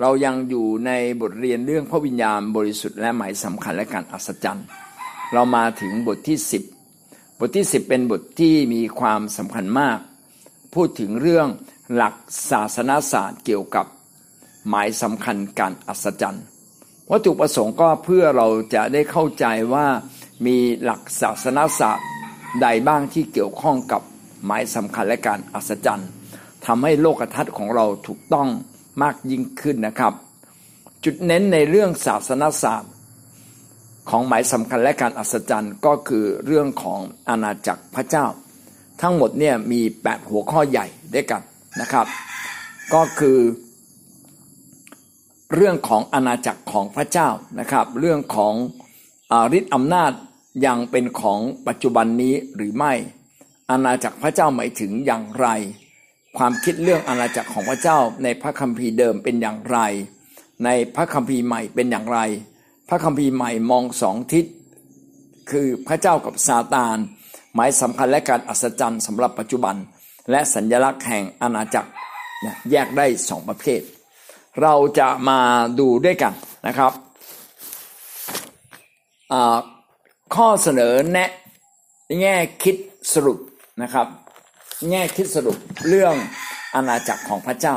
เรายังอยู่ในบทเรียนเรื่องพระวิญญาณบริสุทธิ์และหมายสำคัญและการอัศจรรย์ เรามาถึงบทที่ 10 บทที่ 10 เป็นบทที่มีความสำคัญมาก พูดถึงเรื่องหลักศาสนาศาสตร์เกี่ยวกับหมายสำคัญการอัศจรรย์ วัตถุประสงค์ก็เพื่อเราจะได้เข้าใจว่ามีหลักศาสนาศาสตร์ใดบ้างที่เกี่ยวข้องกับหมายสำคัญและการอัศจรรย์ทำให้โลกทัศน์ของเราถูกต้อง มากยิ่งขึ้นนะครับ จุดเน้นในเรื่องศาสนศาสตร์ ของหมายสำคัญและการอัศจรรย์ก็คือเรื่องของอาณาจักรพระเจ้า ทั้งหมดเนี่ยมี 8 หัวข้อใหญ่ด้วยกันนะครับ ก็คือเรื่องของอาณาจักรของพระเจ้านะครับ เรื่องของฤทธิ์อำนาจยังเป็นของปัจจุบันนี้หรือไม่ อาณาจักรพระเจ้าหมายถึงอย่างไร ความคิดเรื่องอาณาจักรของพระเจ้า ในพระคัมภีร์เดิมเป็นอย่างไร ในพระคัมภีร์ใหม่เป็นอย่างไร พระคัมภีร์ใหม่มองสองทิศ คือพระเจ้ากับซาตาน หมายสำคัญและการอัศจรรย์สำหรับปัจจุบัน และสัญญลักษณ์แห่งอาณาจักรแยกได้สองประเภท เราจะมาดูด้วยกันนะครับข้อเสนอแนะแง่คิดสรุปนะครับ แง่คิดสรุปเรื่องอาณาจักรของพระเจ้า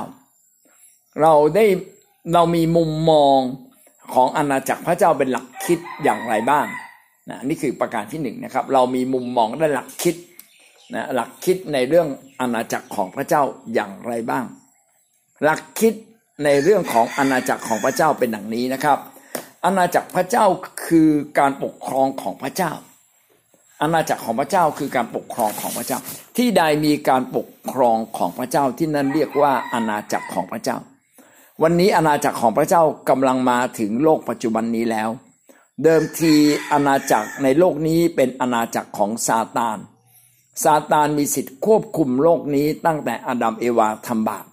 เราได้เรามีมุมมองของอาณาจักรพระเจ้าเป็นหลักคิดอย่างไรบ้างนะนี่คือประการที่หนึ่งนะครับ เรามีมุมมองและหลักคิดนะหลักคิดในเรื่องอาณาจักรของพระเจ้าอย่างไรบ้าง หลักคิดในเรื่องของอาณาจักรของพระเจ้าเป็นดังนี้นะครับ อาณาจักรพระเจ้าคือการปกครองของพระเจ้า อาณาจักรของพระเจ้าคือการปกครองของพระเจ้า ที่ใดมีการปกครองของพระเจ้าที่นั่นเรียกว่าอาณาจักรของพระเจ้า วันนี้อาณาจักรของพระเจ้ากำลังมาถึงโลกปัจจุบันนี้แล้ว เดิมทีอาณาจักรในโลกนี้เป็นอาณาจักรของซาตานซาตานมีสิทธิ์ควบคุมโลกนี้ตั้งแต่อาดัมเอวาทำบาป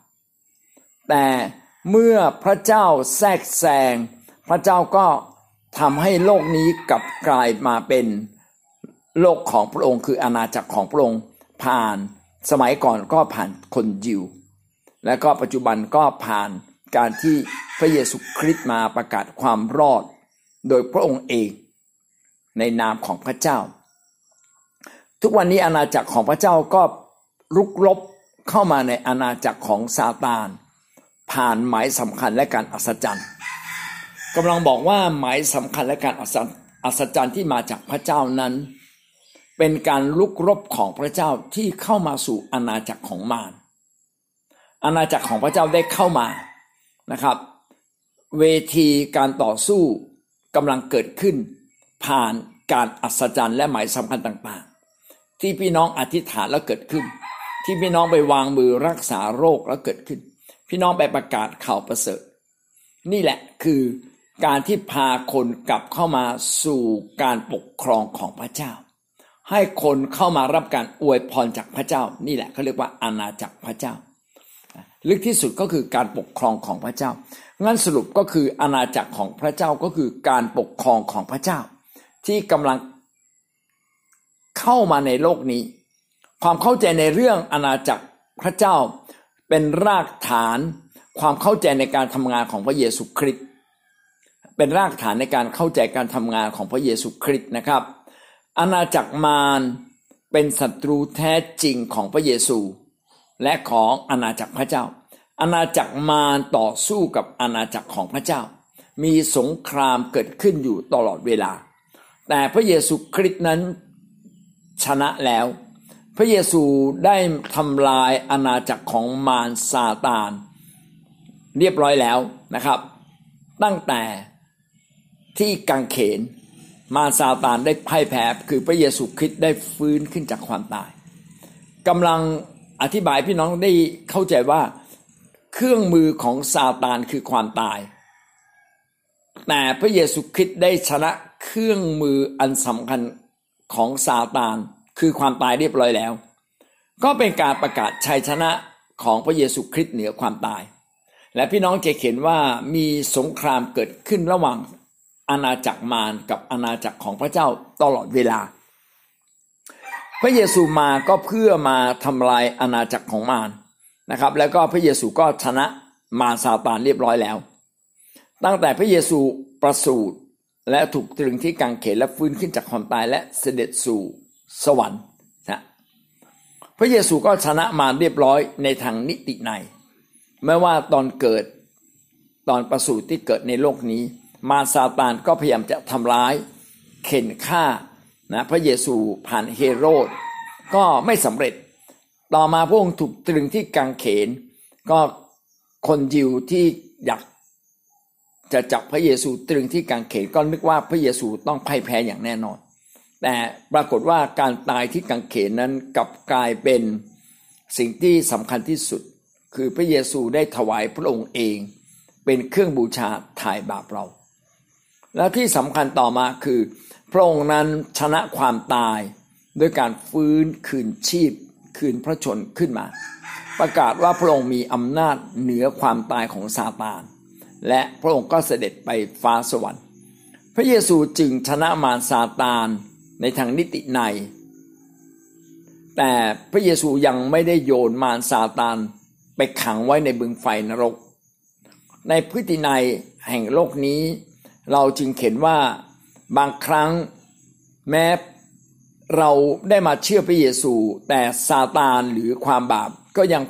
แต่เมื่อพระเจ้าแทรกแซง พระเจ้าก็ทำให้โลกนี้กลับกลายมาเป็น โลกของพระองค์คืออาณาจักรของพระองค์ผ่านสมัยก่อนก็ผ่านคนยิว และก็ปัจจุบันก็ผ่านการที่พระเยซูคริสต์มาประกาศความรอด โดยพระองค์เองในนามของพระเจ้า ทุกวันนี้อาณาจักรของพระเจ้าก็รุกรบเข้ามาในอาณาจักรของซาตาน ผ่านหมายสำคัญและการอัศจรรย์กำลังบอกว่าหมายสำคัญและการอัศจรรย์ที่มาจากพระเจ้านั้น เป็นการลุกรบของพระเจ้าที่เข้ามาสู่อาณาจักรของมารอาณาจักรของพระเจ้าได้เข้ามานะครับ เวทีการต่อสู้กำลังเกิดขึ้น ผ่านการอัศจรรย์และหมายสำคัญต่างๆ ที่พี่น้องอธิษฐานแล้วเกิดขึ้น ที่พี่น้องไปวางมือรักษาโรคแล้วเกิดขึ้น พี่น้องไปประกาศข่าวประเสริฐ นี่แหละคือการที่พาคนกลับเข้ามาสู่การปกครองของพระเจ้า ให้คนเข้ามารับการอวยพรจากพระเจ้า นี่แหละเขาเรียกว่าอาณาจักรพระเจ้า ลึกที่สุดก็คือการปกครองของพระเจ้า งั้นสรุปก็คืออาณาจักรของพระเจ้าก็คือการปกครองของพระเจ้า ที่กำลังเข้ามาในโลกนี้ ความเข้าใจในเรื่องอาณาจักรพระเจ้าเป็นรากฐานความเข้าใจในการทำงานของพระเยซูคริสต์เป็นรากฐานในการเข้าใจการทำงานของพระเยซูคริสต์นะครับ อาณาจักรมารเป็นศัตรูแท้จริงของพระเยซู และของอาณาจักรพระเจ้า อาณาจักรมารต่อสู้กับอาณาจักรของพระเจ้า มีสงครามเกิดขึ้นอยู่ตลอดเวลา แต่พระเยซูคริสต์นั้นชนะแล้ว พระเยซูได้ทำลายอาณาจักรของมารซาตาน เรียบร้อยแล้วนะครับ ตั้งแต่ที่กังเขน มาซาตานได้พ่ายแพ้คือพระเยซูคริสต์ได้ฟื้นขึ้นจากความตายกำลังอธิบายพี่น้องได้เข้าใจว่าเครื่องมือของซาตานคือความตาย แต่พระเยซูคริสต์ได้ชนะเครื่องมืออันสำคัญของซาตานคือความตายเรียบร้อยแล้ว ก็เป็นการประกาศชัยชนะของพระเยซูคริสต์เหนือความตาย และพี่น้องจะเห็นว่ามีสงครามเกิดขึ้นระหว่าง อาณาจักรมารกับอาณาจักรของพระเจ้าตลอดเวลา พระเยซูมาก็เพื่อมาทำลายอาณาจักรของมารนะครับ แล้วก็พระเยซูก็ชนะมารซาตานเรียบร้อยแล้ว ตั้งแต่พระเยซูประสูติและถูกตรึงที่กางเขนและฟื้นขึ้นจากความตายและเสด็จสู่สวรรค์นะพระเยซูก็ชนะมารเรียบร้อยในทางนิติในไม่ว่าตอนเกิดตอนประสูติที่เกิดในโลกนี้ มารซาตานก็พยายามจะทำร้าย เข็นฆ่านะพระเยซูผ่านเฮโรด ก็ไม่สำเร็จ ต่อมาพระองค์ถูกตรึงที่กางเขน ก็คนยิวที่อยากจะจับพระเยซูตรึงที่กางเขนก็นึกว่าพระเยซูต้องพ่ายแพ้อย่างแน่นอน แต่ปรากฏว่าการตายที่กางเขนนั้นกลับกลายเป็นสิ่งที่สำคัญที่สุด คือพระเยซูได้ถวายพระองค์เอง เป็นเครื่องบูชาถ่ายบาปเรา และที่สำคัญต่อมาคือ พระองค์นั้นชนะความตายด้วยการฟื้นคืนชีพ คืนพระชนขึ้นมา ประกาศว่าพระองค์มีอำนาจเหนือความตายของซาตาน และพระองค์ก็เสด็จไปฟ้าสวรรค์ พระเยซูจึงชนะมารซาตานในทางนิติใน แต่พระเยซูยังไม่ได้โยนมารซาตานไปขังไว้ในบึงไฟนรก ในพฤตินัยแห่งโลกนี้ เราจึงเห็นว่าบางครั้งแม้เราได้มาเชื่อพระเยซู แต่ซาตานหรือความบาปก็ยัง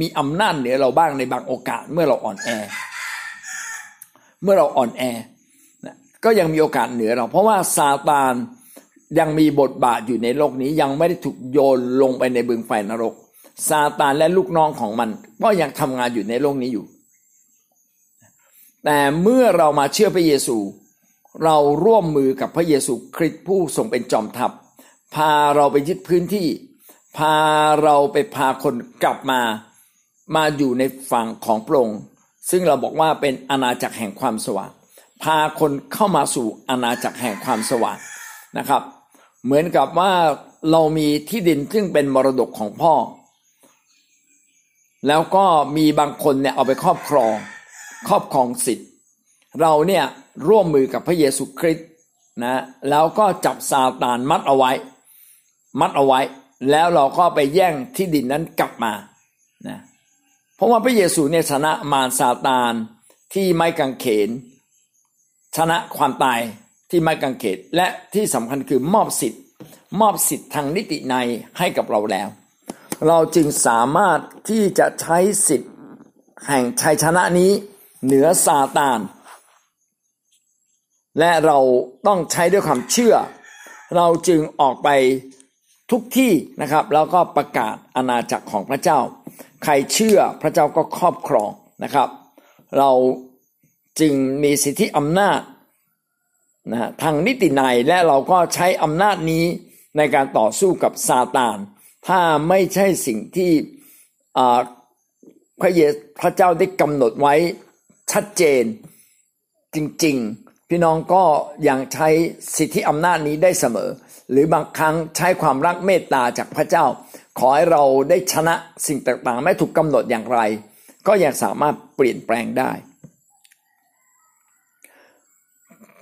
มีอำนาจเหนือเราบ้างในบางโอกาสเมื่อเราอ่อนแอ เมื่อเราอ่อนแอก็ยังมีโอกาสเหนือเรา เพราะว่าซาตานยังมีบทบาทอยู่ในโลกนี้ยังไม่ได้ถูกโยนลงไปในบึงไฟนรกซาตานและลูกน้องของมัน ก็ยังทำงานอยู่ในโลกนี้อยู่ แต่เมื่อเรามาเชื่อพระเยซู เราร่วมมือกับพระเยซูคริสต์ผู้ทรงเป็นจอมทัพ พาเราไปยึดพื้นที่ พาเราไปพาคนกลับมา มาอยู่ในฝั่งของพระองค์ซึ่งเราบอกว่าเป็นอาณาจักรแห่งความสว่าง พาคนเข้ามาสู่อาณาจักรแห่งความสว่างนะครับ เหมือนกับว่าเรามีที่ดินซึ่งเป็นมรดกของพ่อ แล้วก็มีบางคนเนี่ยเอาไปครอบครอง ครอบครองสิทธิ์ เราเนี่ยร่วมมือกับพระเยซูคริสต์นะแล้วก็จับซาตานมัดเอาไว้ มัดเอาไว้ แล้วเราก็ไปแย่งที่ดินนั้นกลับมานะเพราะว่าพระเยซูเนี่ยชนะมารซาตานที่ไม้กางเขน ชนะความตายที่ไม้กางเขนและที่สำคัญคือมอบสิทธิ์ มอบสิทธิ์ทางนิติในให้กับเราแล้ว เราจึงสามารถที่จะใช้สิทธิ์แห่งชัยชนะนี้ เหนือซาตาน และเราต้องใช้ด้วยความเชื่อ เราจึงออกไปทุกที่นะครับแล้วก็ประกาศอาณาจักรของพระเจ้า ใครเชื่อพระเจ้าก็ครอบครองนะครับ เราจึงมีสิทธิอำนาจนะทางนิติในและเราก็ใช้อำนาจนี้ในการต่อสู้กับซาตาน ถ้าไม่ใช่สิ่งที่พระเยพระเจ้าได้กำหนดไว้ ชัดเจนจริง ๆ พี่น้องก็ยังใช้สิทธิอำนาจนี้ได้เสมอ หรือบางครั้งใช้ความรักเมตตาจากพระเจ้า ขอให้เราได้ชนะสิ่งต่างๆ ไม่ถูกกำหนดอย่างไร ก็ยังสามารถเปลี่ยนแปลงได้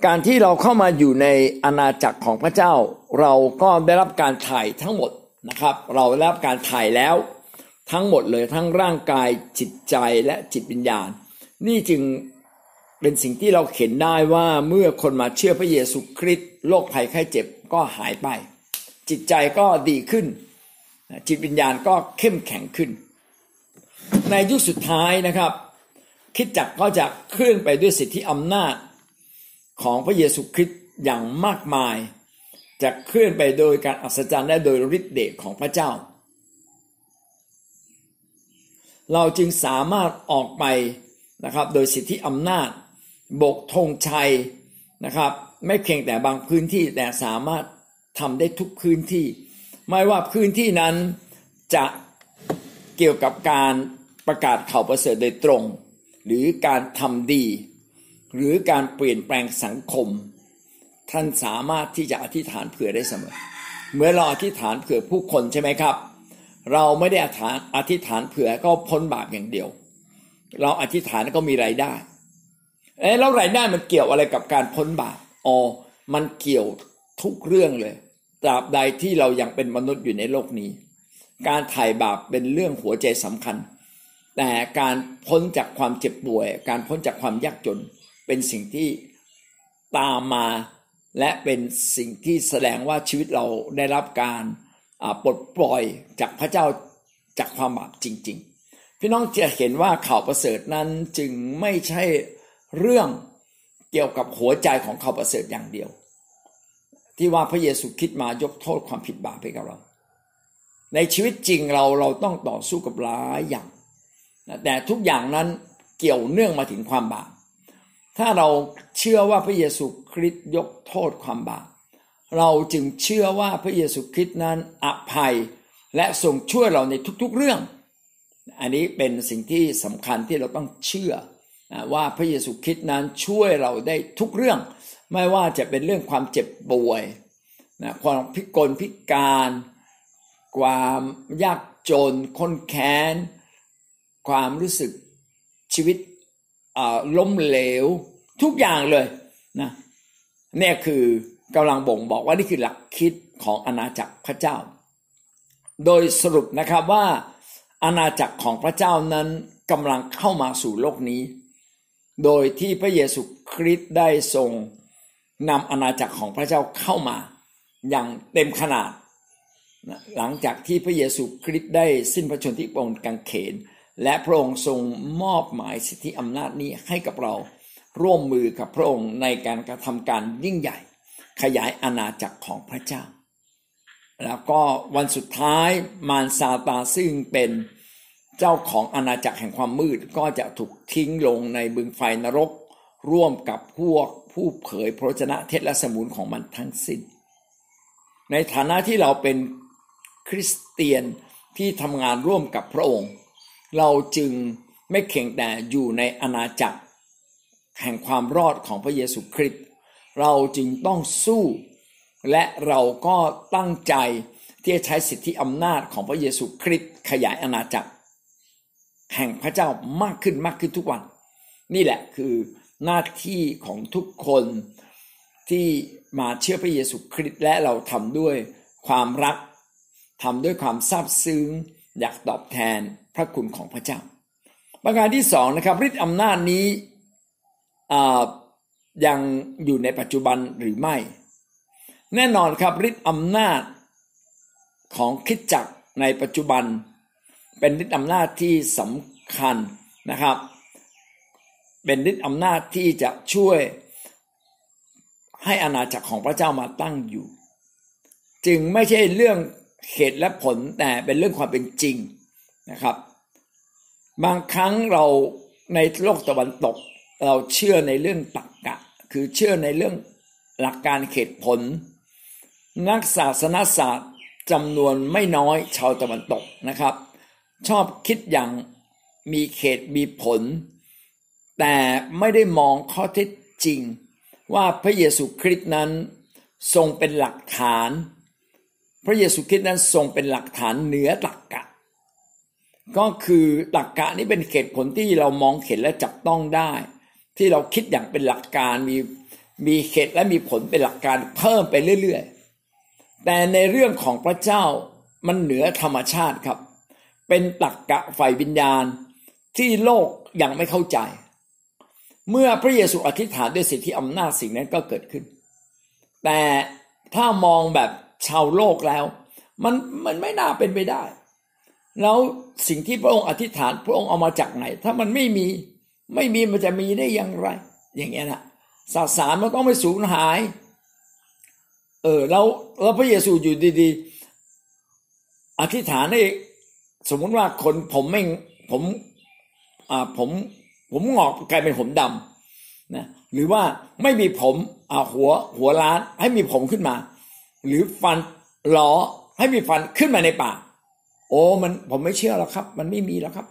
การที่เราเข้ามาอยู่ในอาณาจักรของพระเจ้า เราก็ได้รับการถ่ายทั้งหมดนะครับ เราได้รับการถ่ายแล้วทั้งหมดเลยทั้งร่างกายจิตใจและจิตวิญญาณ นี่จึงเป็นสิ่งที่เราเห็นได้ว่าเมื่อคนมาเชื่อพระเยซูคริสต์โรคภัยไข้เจ็บก็หายไป จิตใจก็ดีขึ้น จิตวิญญาณก็เข้มแข็งขึ้น ในยุคสุดท้ายนะครับ คิดจักก็จะเคลื่อนไปด้วยสิทธิอำนาจของพระเยซูคริสต์อย่างมากมาย จะเคลื่อนไปโดยการอัศจรรย์และโดยฤทธิเดชของพระเจ้า เราจึงสามารถออกไป นะครับ โดยสิทธิอำนาจ บกธงชัยนะครับ ไม่เพียงแต่บางพื้นที่แต่สามารถทำได้ทุกพื้นที่ ไม่ว่าพื้นที่นั้นจะเกี่ยวกับการประกาศข่าวประเสริฐโดยตรง หรือการทำดี หรือการเปลี่ยนแปลงสังคม ท่านสามารถที่จะอธิษฐานเผื่อได้เสมอเมื่อเราอธิษฐานเผื่อผู้คนใช่ไหมครับ เราไม่ได้อธิษฐานอธิษฐานเผื่อก็พ้นบาปอย่างเดียว เราอธิษฐานก็มีรายได้เอ๊ะแล้วรายได้มันเกี่ยวอะไรกับการพ้นบาปอ๋อมันเกี่ยวทุกเรื่องเลยตราบใดที่เรายังเป็นมนุษย์อยู่ในโลกนี้ การไถ่บาปเป็นเรื่องหัวใจสำคัญ แต่การพ้นจากความเจ็บป่วย การพ้นจากความยากจนเเป็นสิ่งที่ตามมาและเป็นสิ่งที่แสดงว่าชีวิตเราได้รับการปลดปล่อยจากพระเจ้าจากความบาปจริง ๆ พี่น้องจะเห็นว่าข่าวประเสริฐนั้นจึงไม่ใช่เรื่องเกี่ยวกับหัวใจของข่าวประเสริฐอย่างเดียว ที่ว่าพระเยซูคิดมายกโทษความผิดบาปให้กับเรา ในชีวิตจริงเราเราต้องต่อสู้กับหลายอย่าง แต่ทุกอย่างนั้นเกี่ยวเนื่องมาถึงความบาปถ้าเราเชื่อว่าพระเยซูคริสต์ยกโทษความบาปเราจึงเชื่อว่าพระเยซูคริสต์นั้นอภัยและทรงช่วยเราในทุกๆเรื่อง อันนี้เป็นสิ่งที่สำคัญที่เราต้องเชื่อว่าพระเยซูคริสต์นั้นช่วยเราได้ทุกเรื่อง ไม่ว่าจะเป็นเรื่องความเจ็บป่วยนะความพิกลพิการ ความยากจนคนแค้น ความรู้สึกชีวิตล้มเหลว ทุกอย่างเลยนะนี่คือกำลังบ่งบอกว่านี่คือหลักคิดของอาณาจักรพระเจ้า โดยสรุปนะครับว่า อาณาจักรของพระเจ้านั้นกำลังเข้ามาสู่โลกนี้ โดยที่พระเยซูคริสต์ได้ทรงนำอาณาจักรของพระเจ้าเข้ามาอย่างเต็มขนาด หลังจากที่พระเยซูคริสต์ได้สิ้นพระชนที่บนกางเขน และพระองค์ทรงมอบหมายสิทธิอำนาจนี้ให้กับเราร่วมมือกับพระองค์ในการกระทำการยิ่งใหญ่ ขยายอาณาจักรของพระเจ้า แล้วก็วันสุดท้ายมารซาตาซึ่งเป็นเจ้าของอาณาจักรแห่งความมืดก็จะถูกทิ้งลงในบึงไฟนรก ร่วมกับพวกผู้เผยพระชนะเทศและสมุนของมันทั้งสิ้น ในฐานะที่เราเป็นคริสเตียนที่ทำงานร่วมกับพระองค์ เราจึงไม่เข่งแต่อยู่ในอาณาจักร แห่งความรอดของพระเยซูคริสต์เราจึงต้องสู้ และเราก็ตั้งใจที่จะใช้สิทธิอำนาจของพระเยซูคริสต์ขยายอาณาจักร แห่งพระเจ้ามากขึ้นมากขึ้นทุกวัน นี่แหละคือหน้าที่ของทุกคนที่มาเชื่อพระเยซูคริสต์และเราทำด้วยความรักทำด้วยความซาบซึ้งอยากตอบแทนพระคุณของพระเจ้า ประการที่สองนะครับฤทธิอำนาจนี้ยังอยู่ในปัจจุบันหรือไม่ แน่นอนครับฤทธิ์อำนาจของคิดจักรในปัจจุบัน เป็นฤทธิ์อำนาจที่สำคัญนะครับ เป็นฤทธิ์อำนาจที่จะช่วยให้อาณาจักรของพระเจ้ามาตั้งอยู่ จึงไม่ใช่เรื่องเหตุและผลแต่เป็นเรื่องความเป็นจริงนะครับ บางครั้งเราในโลกตะวันตก เราเชื่อในเรื่องตรรกะคือเชื่อในเรื่องหลักการเหตุผล นักศาสนศาสตร์จำนวนไม่น้อยชาวตะวันตกนะครับ ชอบคิดอย่างมีเขตมีผล แต่ไม่ได้มองข้อเท็จจริง ว่าพระเยซูคริสต์นั้นทรงเป็นหลักฐาน พระเยซูคริสต์นั้นทรงเป็นหลักฐานเหนือตรรกกะ ก็คือหลักการนี้เป็นเหตุผลที่เรามองเห็นและจับต้องได้ ที่เราคิดอย่างเป็นหลักการมีมีเหตุและมีผลเป็นหลักการเพิ่มไปเรื่อย แต่ในเรื่องของพระเจ้ามันเหนือธรรมชาติครับ เป็นตรกกะฝ่ายวิญญาณที่โลกยังไม่เข้าใจ เมื่อพระเยซูอธิษฐานด้วยสิทธิอำนาจสิ่งนั้นก็เกิดขึ้น แต่ถ้ามองแบบชาวโลกแล้ว มันมันไม่น่าเป็นไปได้ แล้วสิ่งที่พระองค์อธิษฐานพระองค์เอามาจากไหน ถ้ามันไม่มีไม่มีมันจะมีได้อย่างไร อย่างเงี้ยนะศาสนามันต้องไม่สูญหาย เออแล้วแล้วพระเยซูอยู่ดีๆ อธิษฐานให้สมมติว่าคนผมไม่ผมอ่าผมผมงอกกลายเป็นผมดำนะหรือว่าไม่มีผมอ่าหัวหัวล้านให้มีผมขึ้นมา หรือฟันหลอให้มีฟันขึ้นมาในปากโอ้มันผมไม่เชื่อหรอกครับ มันไม่มีแล้วครับ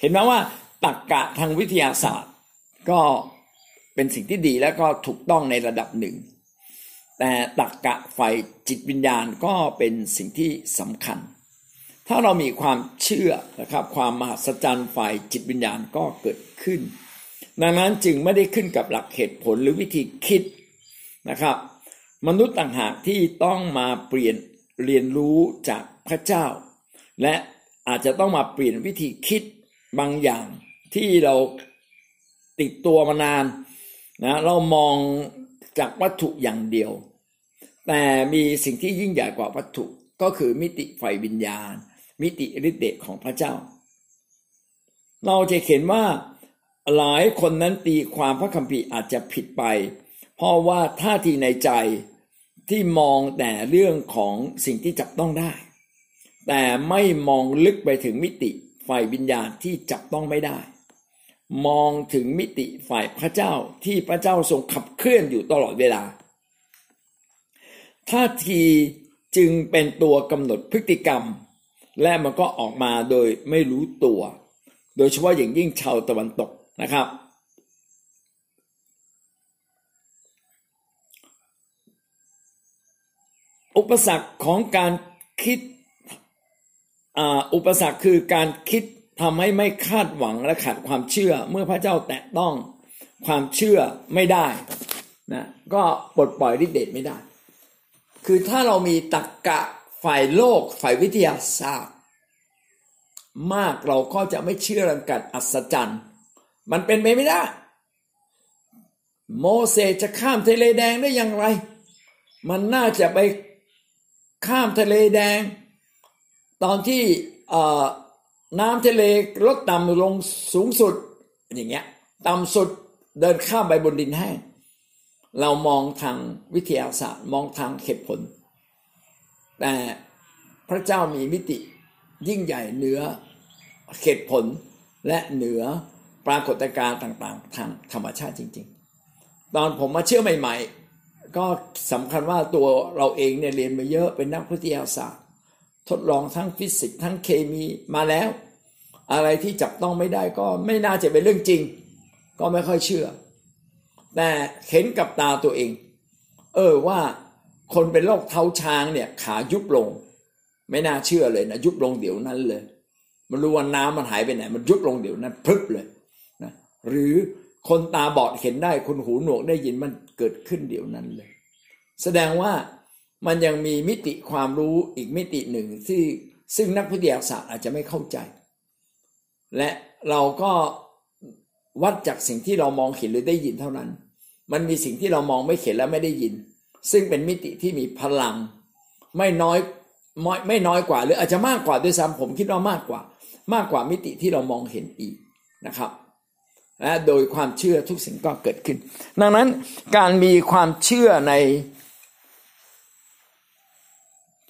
เห็นไหมว่าตรรกกะทางวิทยาศาสตร์ ก็เป็นสิ่งที่ดีแล้วก็ถูกต้องในระดับหนึ่ง แต่ตรกกะฝ่ายจิตวิญญาณก็เป็นสิ่งที่สำคัญ ถ้าเรามีความเชื่อนะครับความมหัศจรรย์ฝ่ายจิตวิญญาณก็เกิดขึ้น ดังนั้นจึงไม่ได้ขึ้นกับหลักเหตุผลหรือวิธีคิดนะครับ มนุษย์ต่างหากที่ต้องมาเปลี่ยนเรียนรู้จากพระเจ้า และอาจจะต้องมาเปลี่ยนวิธีคิดบางอย่างที่เราติดตัวมานานนะเรามอง จากวัตถุอย่างเดียว แต่มีสิ่งที่ยิ่งใหญ่กว่าวัตถุก็คือมิติไฟวิญญาณ มิติฤทธิ์เดชของพระเจ้า เราจะเห็นว่าหลายคนนั้นตีความพระคัมภีร์อาจจะผิดไป เพราะว่าท่าทีในใจที่มองแต่เรื่องของสิ่งที่จับต้องได้ แต่ไม่มองลึกไปถึงมิติฝ่ายวิญญาณที่จับต้องไม่ได้ มองถึงมิติฝ่ายพระเจ้าที่พระเจ้าทรงขับเคลื่อนอยู่ตลอดเวลาท่าทีจึงเป็นตัวกำหนดพฤติกรรม และมันก็ออกมาโดยไม่รู้ตัว โดยเฉพาะอย่างยิ่งชาวตะวันตกนะครับ อุปสรรคของการคิดอุปสรรคคือการคิด ทำให้ไม่คาดหวังและขาดความเชื่อ เมื่อพระเจ้าแตะต้องความเชื่อไม่ได้นะก็ปลดปล่อยฤทธิเดชไม่ได้ คือถ้าเรามีตรกกะฝ่ายโลกฝ่ายวิทยาศาสตร์ มากเราก็จะไม่เชื่อเรื่องการอัศจรรย์ มันเป็นไปไม่ได้ โมเสสจะข้ามทะเลแดงได้อย่างไร มันน่าจะไปข้ามทะเลแดง ตอนที่ น้ำทะเลลดต่ำลงสูงสุดอย่างเงี้ยต่ำสุดเดินข้ามไปบนดินแห้งเรามองทางวิทยาศาสตร์ มองทางเหตุผล แต่พระเจ้ามีมิติยิ่งใหญ่เหนือเหตุผลและเหนือปรากฏการณ์ต่างๆ ทางธรรมชาติจริง ๆ ตอนผมมาเชื่อใหม่ ๆ ก็สำคัญว่าตัวเราเองเนี่ยเรียนมาเยอะเป็นนักวิทยาศาสตร์ ทดลองทั้งฟิสิกส์ทั้งเคมีมาแล้ว อะไรที่จับต้องไม่ได้ก็ไม่น่าจะเป็นเรื่องจริง ก็ไม่ค่อยเชื่อ แต่เห็นกับตาตัวเอง เออว่าคนเป็นโรคเท้าช้างเนี่ยขายุบลง ไม่น่าเชื่อเลยนะยุบลงเดี๋ยวนั้นเลยมันรู้ว่าน้ำมันหายไปไหน มันยุบลงเดี๋ยวนั้นพลึบเลยนะหรือคนตาบอดเห็นได้คนหูหนวกได้ยินมันเกิดขึ้นเดี๋ยวนั้นเลย แสดงว่า มันยังมีมิติความรู้อีกมิติหนึ่งที่ซึ่งนักวิทยาศาสตร์อาจจะไม่เข้าใจ และเราก็วัดจากสิ่งที่เรามองเห็นหรือได้ยินเท่านั้น มันมีสิ่งที่เรามองไม่เห็นและไม่ได้ยิน ซึ่งเป็นมิติที่มีพลัง ไม่น้อยไม่น้อยกว่า หรืออาจจะมากกว่าด้วยซ้ำผมคิดว่ามากกว่า มากกว่ามิติที่เรามองเห็นอีกนะครับและโดยความเชื่อทุกสิ่งก็เกิดขึ้น ดังนั้นการมีความเชื่อใน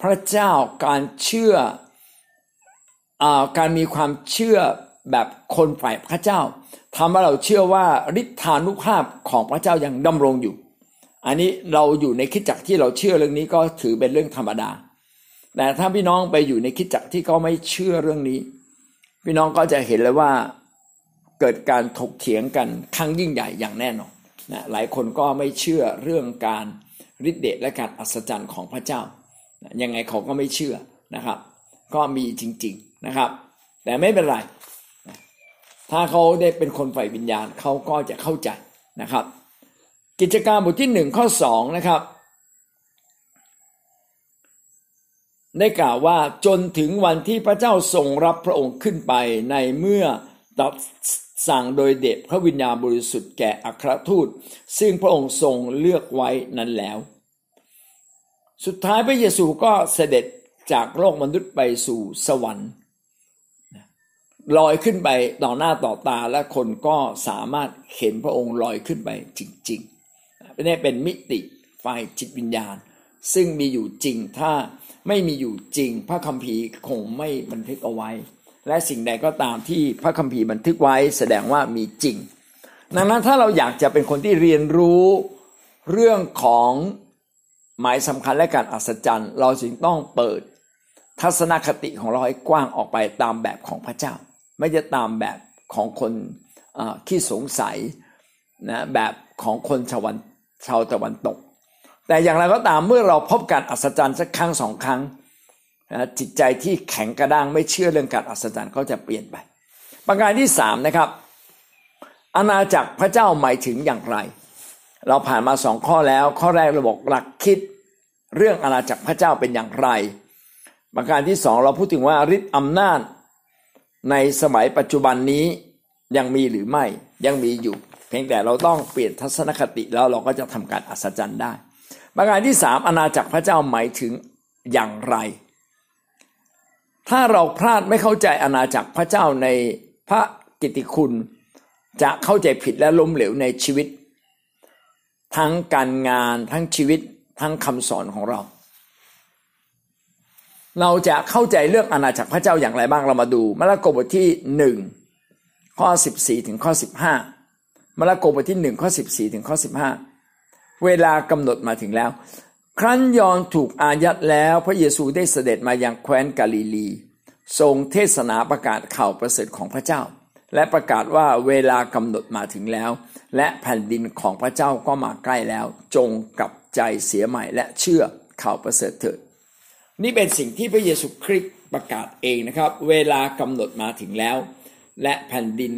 พระเจ้าการเชื่ออการมีความเชื่อแบบคนฝ่ายพระเจ้าทำให้เราเชื่อว่าฤทธานุภาพของพระเจ้ายังดำรงอยู่ อันนี้เราอยู่ในคิดจักที่เราเชื่อเรื่องนี้ก็ถือเป็นเรื่องธรรมดา แต่ถ้าพี่น้องไปอยู่ในคิดจักที่เขาไม่เชื่อเรื่องนี้ พี่น้องก็จะเห็นเลยว่าเกิดการถกเถียงกันครั้งยิ่งใหญ่อย่างแน่นอนนะหลายคนก็ไม่เชื่อเรื่องการฤทธิเดชและการอัศจรรย์ของพระเจ้า ยังไงเขาก็ไม่เชื่อนะครับ ก็มีจริง ๆนะครับ แต่ไม่เป็นไร ถ้าเขาได้เป็นคนฝ่ายวิญญาณเขาก็จะเข้าใจนะครับ กิจการบทที่หนึ่งข้อสองนะครับ ได้กล่าวว่าจนถึงวันที่พระเจ้าทรงรับพระองค์ขึ้นไปในเมื่อตัดสั่งโดยเดชพระวิญญาณบริสุทธิ์แก่อัครทูต ซึ่งพระองค์ทรงเลือกไว้นั้นแล้ว สุดท้ายพระเยซูก็เสด็จจากโลกมนุษย์ไปสู่สวรรค์ลอยขึ้นไปต่อหน้าต่อตาและคนก็สามารถเห็นพระองค์ลอยขึ้นไปจริงๆนี่เป็นมิติฝ่ายจิตวิญญาณ ซึ่งมีอยู่จริงถ้าไม่มีอยู่จริง พระคัมภีร์คงไม่บันทึกเอาไว้ และสิ่งใดก็ตามที่พระคัมภีร์บันทึกไว้แสดงว่ามีจริง ดังนั้นถ้าเราอยากจะเป็นคนที่เรียนรู้เรื่องของ หมายสำคัญและการอัศจรรย์ เราจึงต้องเปิด ทัศนคติของเราให้กว้างออกไปตามแบบของพระเจ้า ไม่จะตามแบบของคนขี้สงสัยนะแบบของคนชาวชาวตะวันตก แต่อย่างไรก็ตามเมื่อเราพบการอัศจรรย์สักครั้งสองครั้งจิตใจที่แข็งกระด้างไม่เชื่อเรื่องการอัศจรรย์ก็จะเปลี่ยนไป ประการที่สามนะครับ อาณาจักรพระเจ้าหมายถึงอย่างไร เราผ่านมาสองข้อแล้ว ข้อแรกเราบอกหลักคิดเรื่องอาณาจักรพระเจ้าเป็นอย่างไร ประการที่สองเราพูดถึงว่าฤทธิ์อำนาจในสมัยปัจจุบันนี้ยังมีหรือไม่ยังมีอยู่ เพียงแต่เราต้องเปลี่ยนทัศนคติแล้วเราก็จะทำการอัศจรรย์ได้ ประการที่สามอาณาจักรพระเจ้าหมายถึงอย่างไร ถ้าเราพลาดไม่เข้าใจอาณาจักรพระเจ้าในพระกิติคุณ จะเข้าใจผิดและล้มเหลวในชีวิต ทั้งการงานทั้งชีวิตทั้งคำสอนของเรา เราจะเข้าใจเรื่องอาณาจักรพระเจ้าอย่างไรบ้างเรามาดูมาระโกบทที่หนึ่งข้อสิบสี่ถึงข้อสิบห้ามาระโกบทที่หนึ่งข้อสิบสี่ถึงข้อสิบห้าเวลากำหนดมาถึงแล้ว ครั้นยอนถูกอายัดแล้วพระเยซูได้เสด็จมายังแคว้นกาลิลี ทรงเทศนาประกาศข่าวประเสริฐของพระเจ้า และประกาศว่าเวลากำหนดมาถึงแล้ว และแผ่นดินของพระเจ้าก็มาใกล้แล้ว จงกลับใจเสียใหม่และเชื่อข่าวประเสริฐเถิด นี่เป็นสิ่งที่พระเยซูคริสต์ประกาศเองนะครับ เวลากำหนดมาถึงแล้ว และแผ่นดิน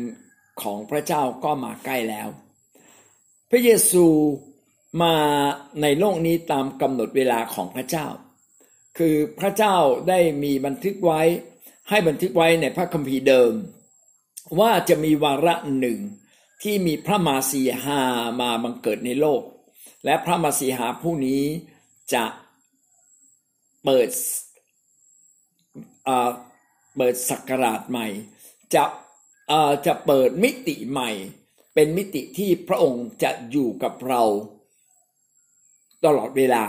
ของพระเจ้าก็มาใกล้แล้ว พระเยซูมาในโลกนี้ตามกำหนดเวลาของพระเจ้า คือพระเจ้าได้มีบันทึกไว้ให้บันทึกไว้ในพระคัมภีร์เดิม ว่าจะมีวาระหนึ่ง ที่มีพระมาสีหามาบังเกิดในโลก และพระมาสีหาผู้นี้จะเปิดเปิดสักราชใหม่ จะจะเปิดมิติใหม่ เป็นมิติที่พระองค์จะอยู่กับเรา ตลอดเวลา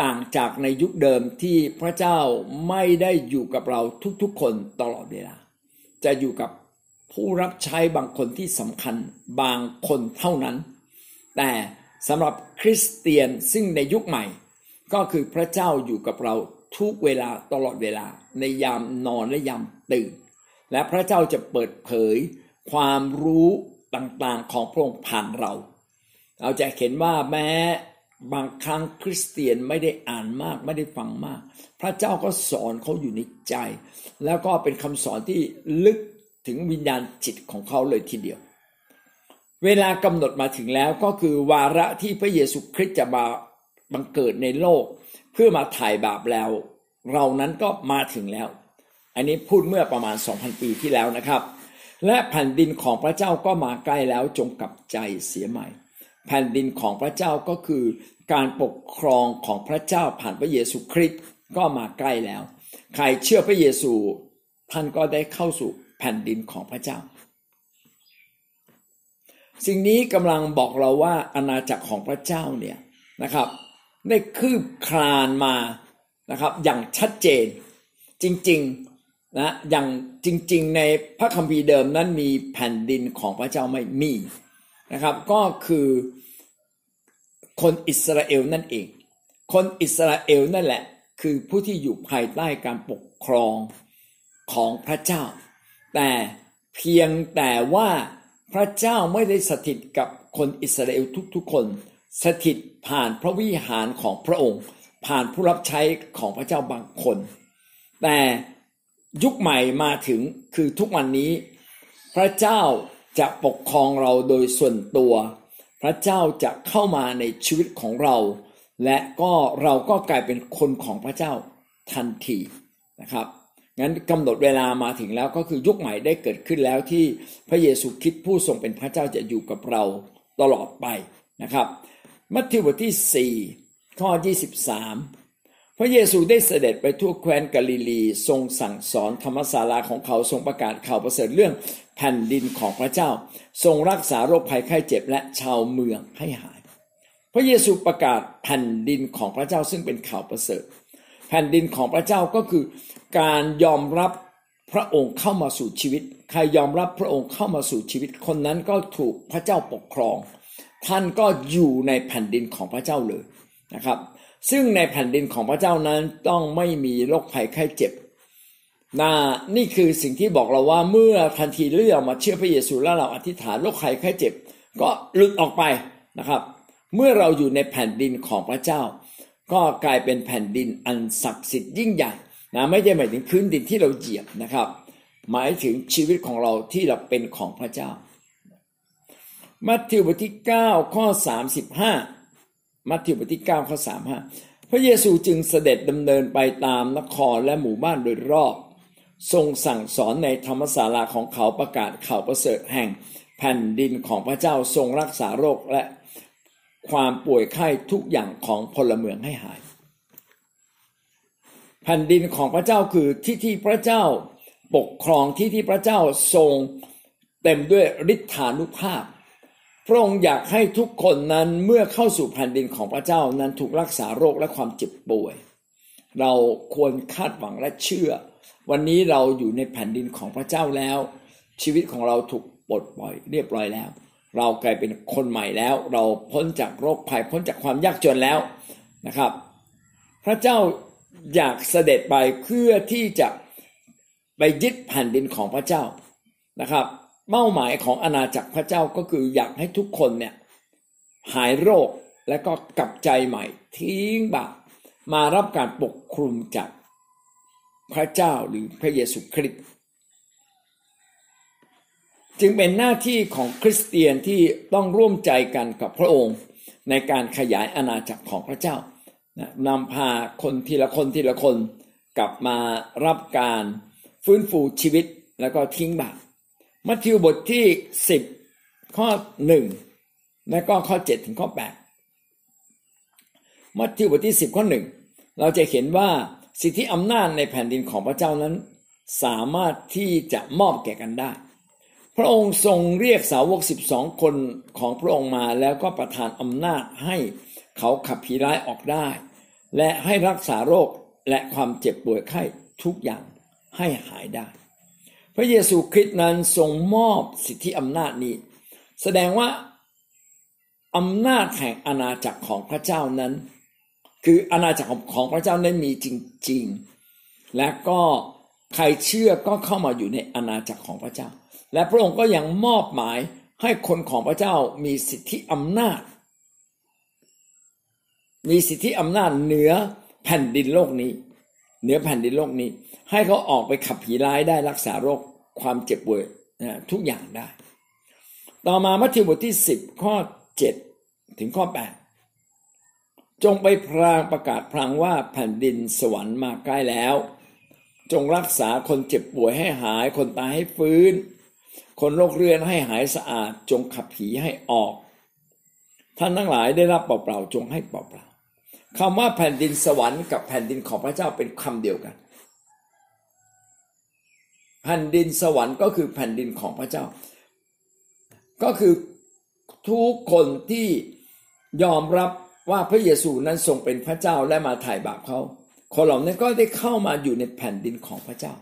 ต่างจากในยุคเดิมที่พระเจ้าไม่ได้อยู่กับเราทุกๆคนตลอดเวลา จะอยู่กับ ผู้รับใช้บางคนที่สำคัญบางคนเท่านั้น แต่สำหรับคริสเตียนซึ่งในยุคใหม่ ก็คือพระเจ้าอยู่กับเราทุกเวลาตลอดเวลา ในยามนอนและยามตื่น และพระเจ้าจะเปิดเผยความรู้ต่างๆของพระองค์ผ่านเรา เราจะเห็นว่าแม้บางครั้งคริสเตียนไม่ได้อ่านมากไม่ได้ฟังมาก พระเจ้าก็สอนเขาอยู่ในใจ แล้วก็เป็นคำสอนที่ลึก ถึงวิญญาณจิตของเขาเลยทีเดียว เวลากำหนดมาถึงแล้วก็คือวาระที่พระเยซูคริสต์จะมาบังเกิดในโลก เพื่อมาถ่ายบาปแล้ว เรานั้นก็มาถึงแล้ว อันนี้พูดเมื่อประมาณ 2,000 ปีที่แล้วนะครับ และแผ่นดินของพระเจ้าก็มาใกล้แล้วจงกลับใจเสียใหม่ แผ่นดินของพระเจ้าก็คือการปกครองของพระเจ้าผ่านพระเยซูคริสต์ก็มาใกล้แล้ว ใครเชื่อพระเยซูท่านก็ได้เข้าสู่ แผ่นดินของพระเจ้า สิ่งนี้กำลังบอกเราว่าอาณาจักรของพระเจ้าเนี่ยนะครับได้คืบคลานมานะครับ อย่างชัดเจนจริงๆนะอย่างจริง ๆ ในพระคัมภีร์เดิมนั้นมีแผ่นดินของพระเจ้าไม่มีนะครับ ก็คือคนอิสราเอลนั่นเอง คนอิสราเอลนั่นแหละ คือผู้ที่อยู่ภายใต้การปกครองของพระเจ้า แต่เพียงแต่ว่าพระเจ้าไม่ได้สถิตกับคนอิสราเอลทุกๆคน สถิตผ่านพระวิหารของพระองค์ ผ่านผู้รับใช้ของพระเจ้าบางคน แต่ยุคใหม่มาถึงคือทุกวันนี้ พระเจ้าจะปกครองเราโดยส่วนตัว พระเจ้าจะเข้ามาในชีวิตของเรา และก็เราก็กลายเป็นคนของพระเจ้าทันทีนะครับ งั้นกำหนดเวลามาถึงแล้วก็คือยุคใหม่ได้เกิดขึ้นแล้วที่พระเยซูคริสต์ผู้ทรงเป็นพระเจ้าจะอยู่กับเราตลอดไปนะครับมัทธิวบทที่ 4 ข้อ 23 พระเยซูได้เสด็จไปทั่วแคว้นกาลิลี ทรงสั่งสอนธรรมศาลาของเขาทรงประกาศข่าวประเสริฐเรื่องแผ่นดินของพระเจ้า ทรงรักษาโรคภัยไข้เจ็บและชาวเมืองให้หาย พระเยซูประกาศแผ่นดินของพระเจ้าซึ่งเป็นข่าวประเสริฐ แผ่นดินของพระเจ้าก็คือ การยอมรับพระองค์เข้ามาสู่ชีวิต ใครยอมรับพระองค์เข้ามาสู่ชีวิต คนนั้นก็ถูกพระเจ้าปกครอง ท่านก็อยู่ในแผ่นดินของพระเจ้าเลยนะครับ ซึ่งในแผ่นดินของพระเจ้านั้นต้องไม่มีโรคภัยไข้เจ็บนะนี่คือสิ่งที่บอกเราว่าเมื่อทันทีที่เรามาเชื่อพระเยซูแล้วเราอธิษฐานโรคภัยไข้เจ็บ ก็หลุดออกไปนะครับ เมื่อเราอยู่ในแผ่นดินของพระเจ้า ก็กลายเป็นแผ่นดินอันศักดิ์สิทธิ์ยิ่งใหญ่นะไม่ได้หมายถึงพื้นดินที่เราเหยียบนะครับ หมายถึงชีวิตของเราที่เราเป็นของพระเจ้า มัทธิวบทที่ 9 ข้อ 35 มัทธิวบทที่ 9 ข้อ 35 พระเยซูจึงเสด็จดำเนินไปตามนครและหมู่บ้านโดยรอบ ทรงสั่งสอนในธรรมศาลาของเขาประกาศข่าวประเสริฐแห่งแผ่นดินของพระเจ้าทรงรักษาโรคและ ความป่วยไข้ทุกอย่างของพลเมืองให้หาย แผ่นดินของพระเจ้าคือที่ที่พระเจ้าปกครองที่ที่พระเจ้าทรงเต็มด้วยฤทธานุภาพ พระองค์อยากให้ทุกคนนั้นเมื่อเข้าสู่แผ่นดินของพระเจ้านั้นถูกรักษาโรคและความเจ็บป่วย เราควรคาดหวังและเชื่อ วันนี้เราอยู่ในแผ่นดินของพระเจ้าแล้ว ชีวิตของเราถูกปลดปล่อยเรียบร้อยแล้ว เรากลายเป็นคนใหม่แล้ว เราพ้นจากโรคภัยพ้นจากความยากจนแล้วนะครับ พระเจ้าอยากเสด็จไปเพื่อที่จะไปยึดแผ่นดินของพระเจ้านะครับ เป้าหมายของอาณาจักรพระเจ้าก็คืออยากให้ทุกคนเนี่ยหายโรคและก็กลับใจใหม่ ทิ้งบาปมารับการปกคลุมจากพระเจ้าหรือพระเยซูคริสต์ จึงเป็นหน้าที่ของคริสเตียนที่ต้องร่วมใจกันกับพระองค์ ในการขยายอาณาจักรของพระเจ้านำพาคนทีละคนทีละคนกลับมารับการฟื้นฟูชีวิตแล้วก็ทิ้งบาปมัทธิวบทที่สิบข้อหนึ่งและก็ข้อเจ็ดถึงข้อแปดมัทธิวบทที่สิบข้อหนึ่งเราจะเห็นว่าสิทธิอำนาจในแผ่นดินของพระเจ้านั้น สามารถที่จะมอบแก่กันได้ พระองค์ทรงเรียกสาวกสิบสองคนของพระองค์มาแล้วก็ประทานอำนาจให้เขาขับผีร้ายออกได้ และให้รักษาโรคและความเจ็บป่วยไข้ทุกอย่างให้หายได้ พระเยซูคริสต์นั้นทรงมอบสิทธิอำนาจนี้ แสดงว่าอำนาจแห่งอาณาจักรของพระเจ้านั้น คืออาณาจักรของพระเจ้านั้นมีจริง ๆ และก็ใครเชื่อก็เข้ามาอยู่ในอาณาจักรของพระเจ้า และพระองค์ก็ยังมอบหมายให้คนของพระเจ้ามีสิทธิอำนาจ มีสิทธิอำนาจเหนือแผ่นดินโลกนี้ เหนือแผ่นดินโลกนี้ ให้เขาออกไปขับผีร้ายได้รักษาโรคความเจ็บป่วยนะทุกอย่างได้ ต่อมามัทธิวบทที่สิบข้อเจ็ดถึงข้อแปดจงไปพรางประกาศพรางว่าแผ่นดินสวรรค์มาใกล้แล้ว จงรักษาคนเจ็บป่วยให้หายคนตายให้ฟื้น คนโรคเรื้อนให้หายสะอาดจงขับผีให้ออก ท่านทั้งหลายได้รับเปล่าๆจงให้เปล่าคำว่าแผ่นดินสวรรค์กับแผ่นดินของพระเจ้าเป็นคำเดียวกัน แผ่นดินสวรรค์ก็คือแผ่นดินของพระเจ้า ก็คือทุกคนที่ยอมรับว่าพระเยซูนั้นทรงเป็นพระเจ้าและมาถ่ายบาปเขาคนเหล่านั้นก็ได้เข้ามาอยู่ในแผ่นดินของพระเจ้า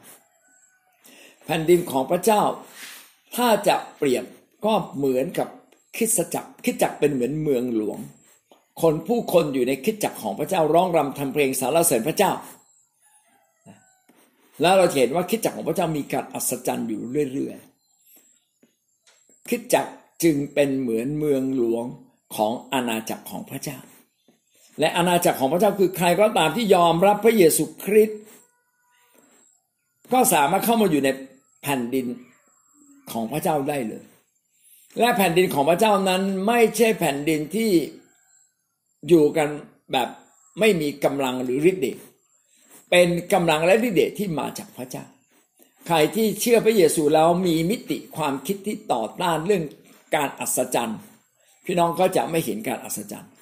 แผ่นดินของพระเจ้า ถ้าจะเปรียบก็เหมือนกับคิดจักรคิดจักรเป็นเหมือนเมืองหลวง คนผู้คนอยู่ในคิดจักรของพระเจ้าร้องรำทำเพลงสรรเสริญพระเจ้า แล้วเราเห็นว่าคิดจักรของพระเจ้ามีการอัศจรรย์อยู่เรื่อยๆคิดจักรจึงเป็นเหมือนเมืองหลวงของอาณาจักรของพระเจ้า และอาณาจักรของพระเจ้าคือใครก็ตามที่ยอมรับพระเยซูคริสต์ก็สามารถเข้ามาอยู่ในแผ่นดิน ของพระเจ้าได้เลย และแผ่นดินของพระเจ้านั้นไม่ใช่แผ่นดินที่อยู่กันแบบไม่มีกำลังหรือฤทธิ์เดชเป็นกำลังและฤทธิ์เดชที่มาจากพระเจ้า ใครที่เชื่อพระเยซูแล้วมีมิติความคิดที่ต่อต้านเรื่องการอัศจรรย์ พี่น้องก็จะไม่เห็นการอัศจรรย์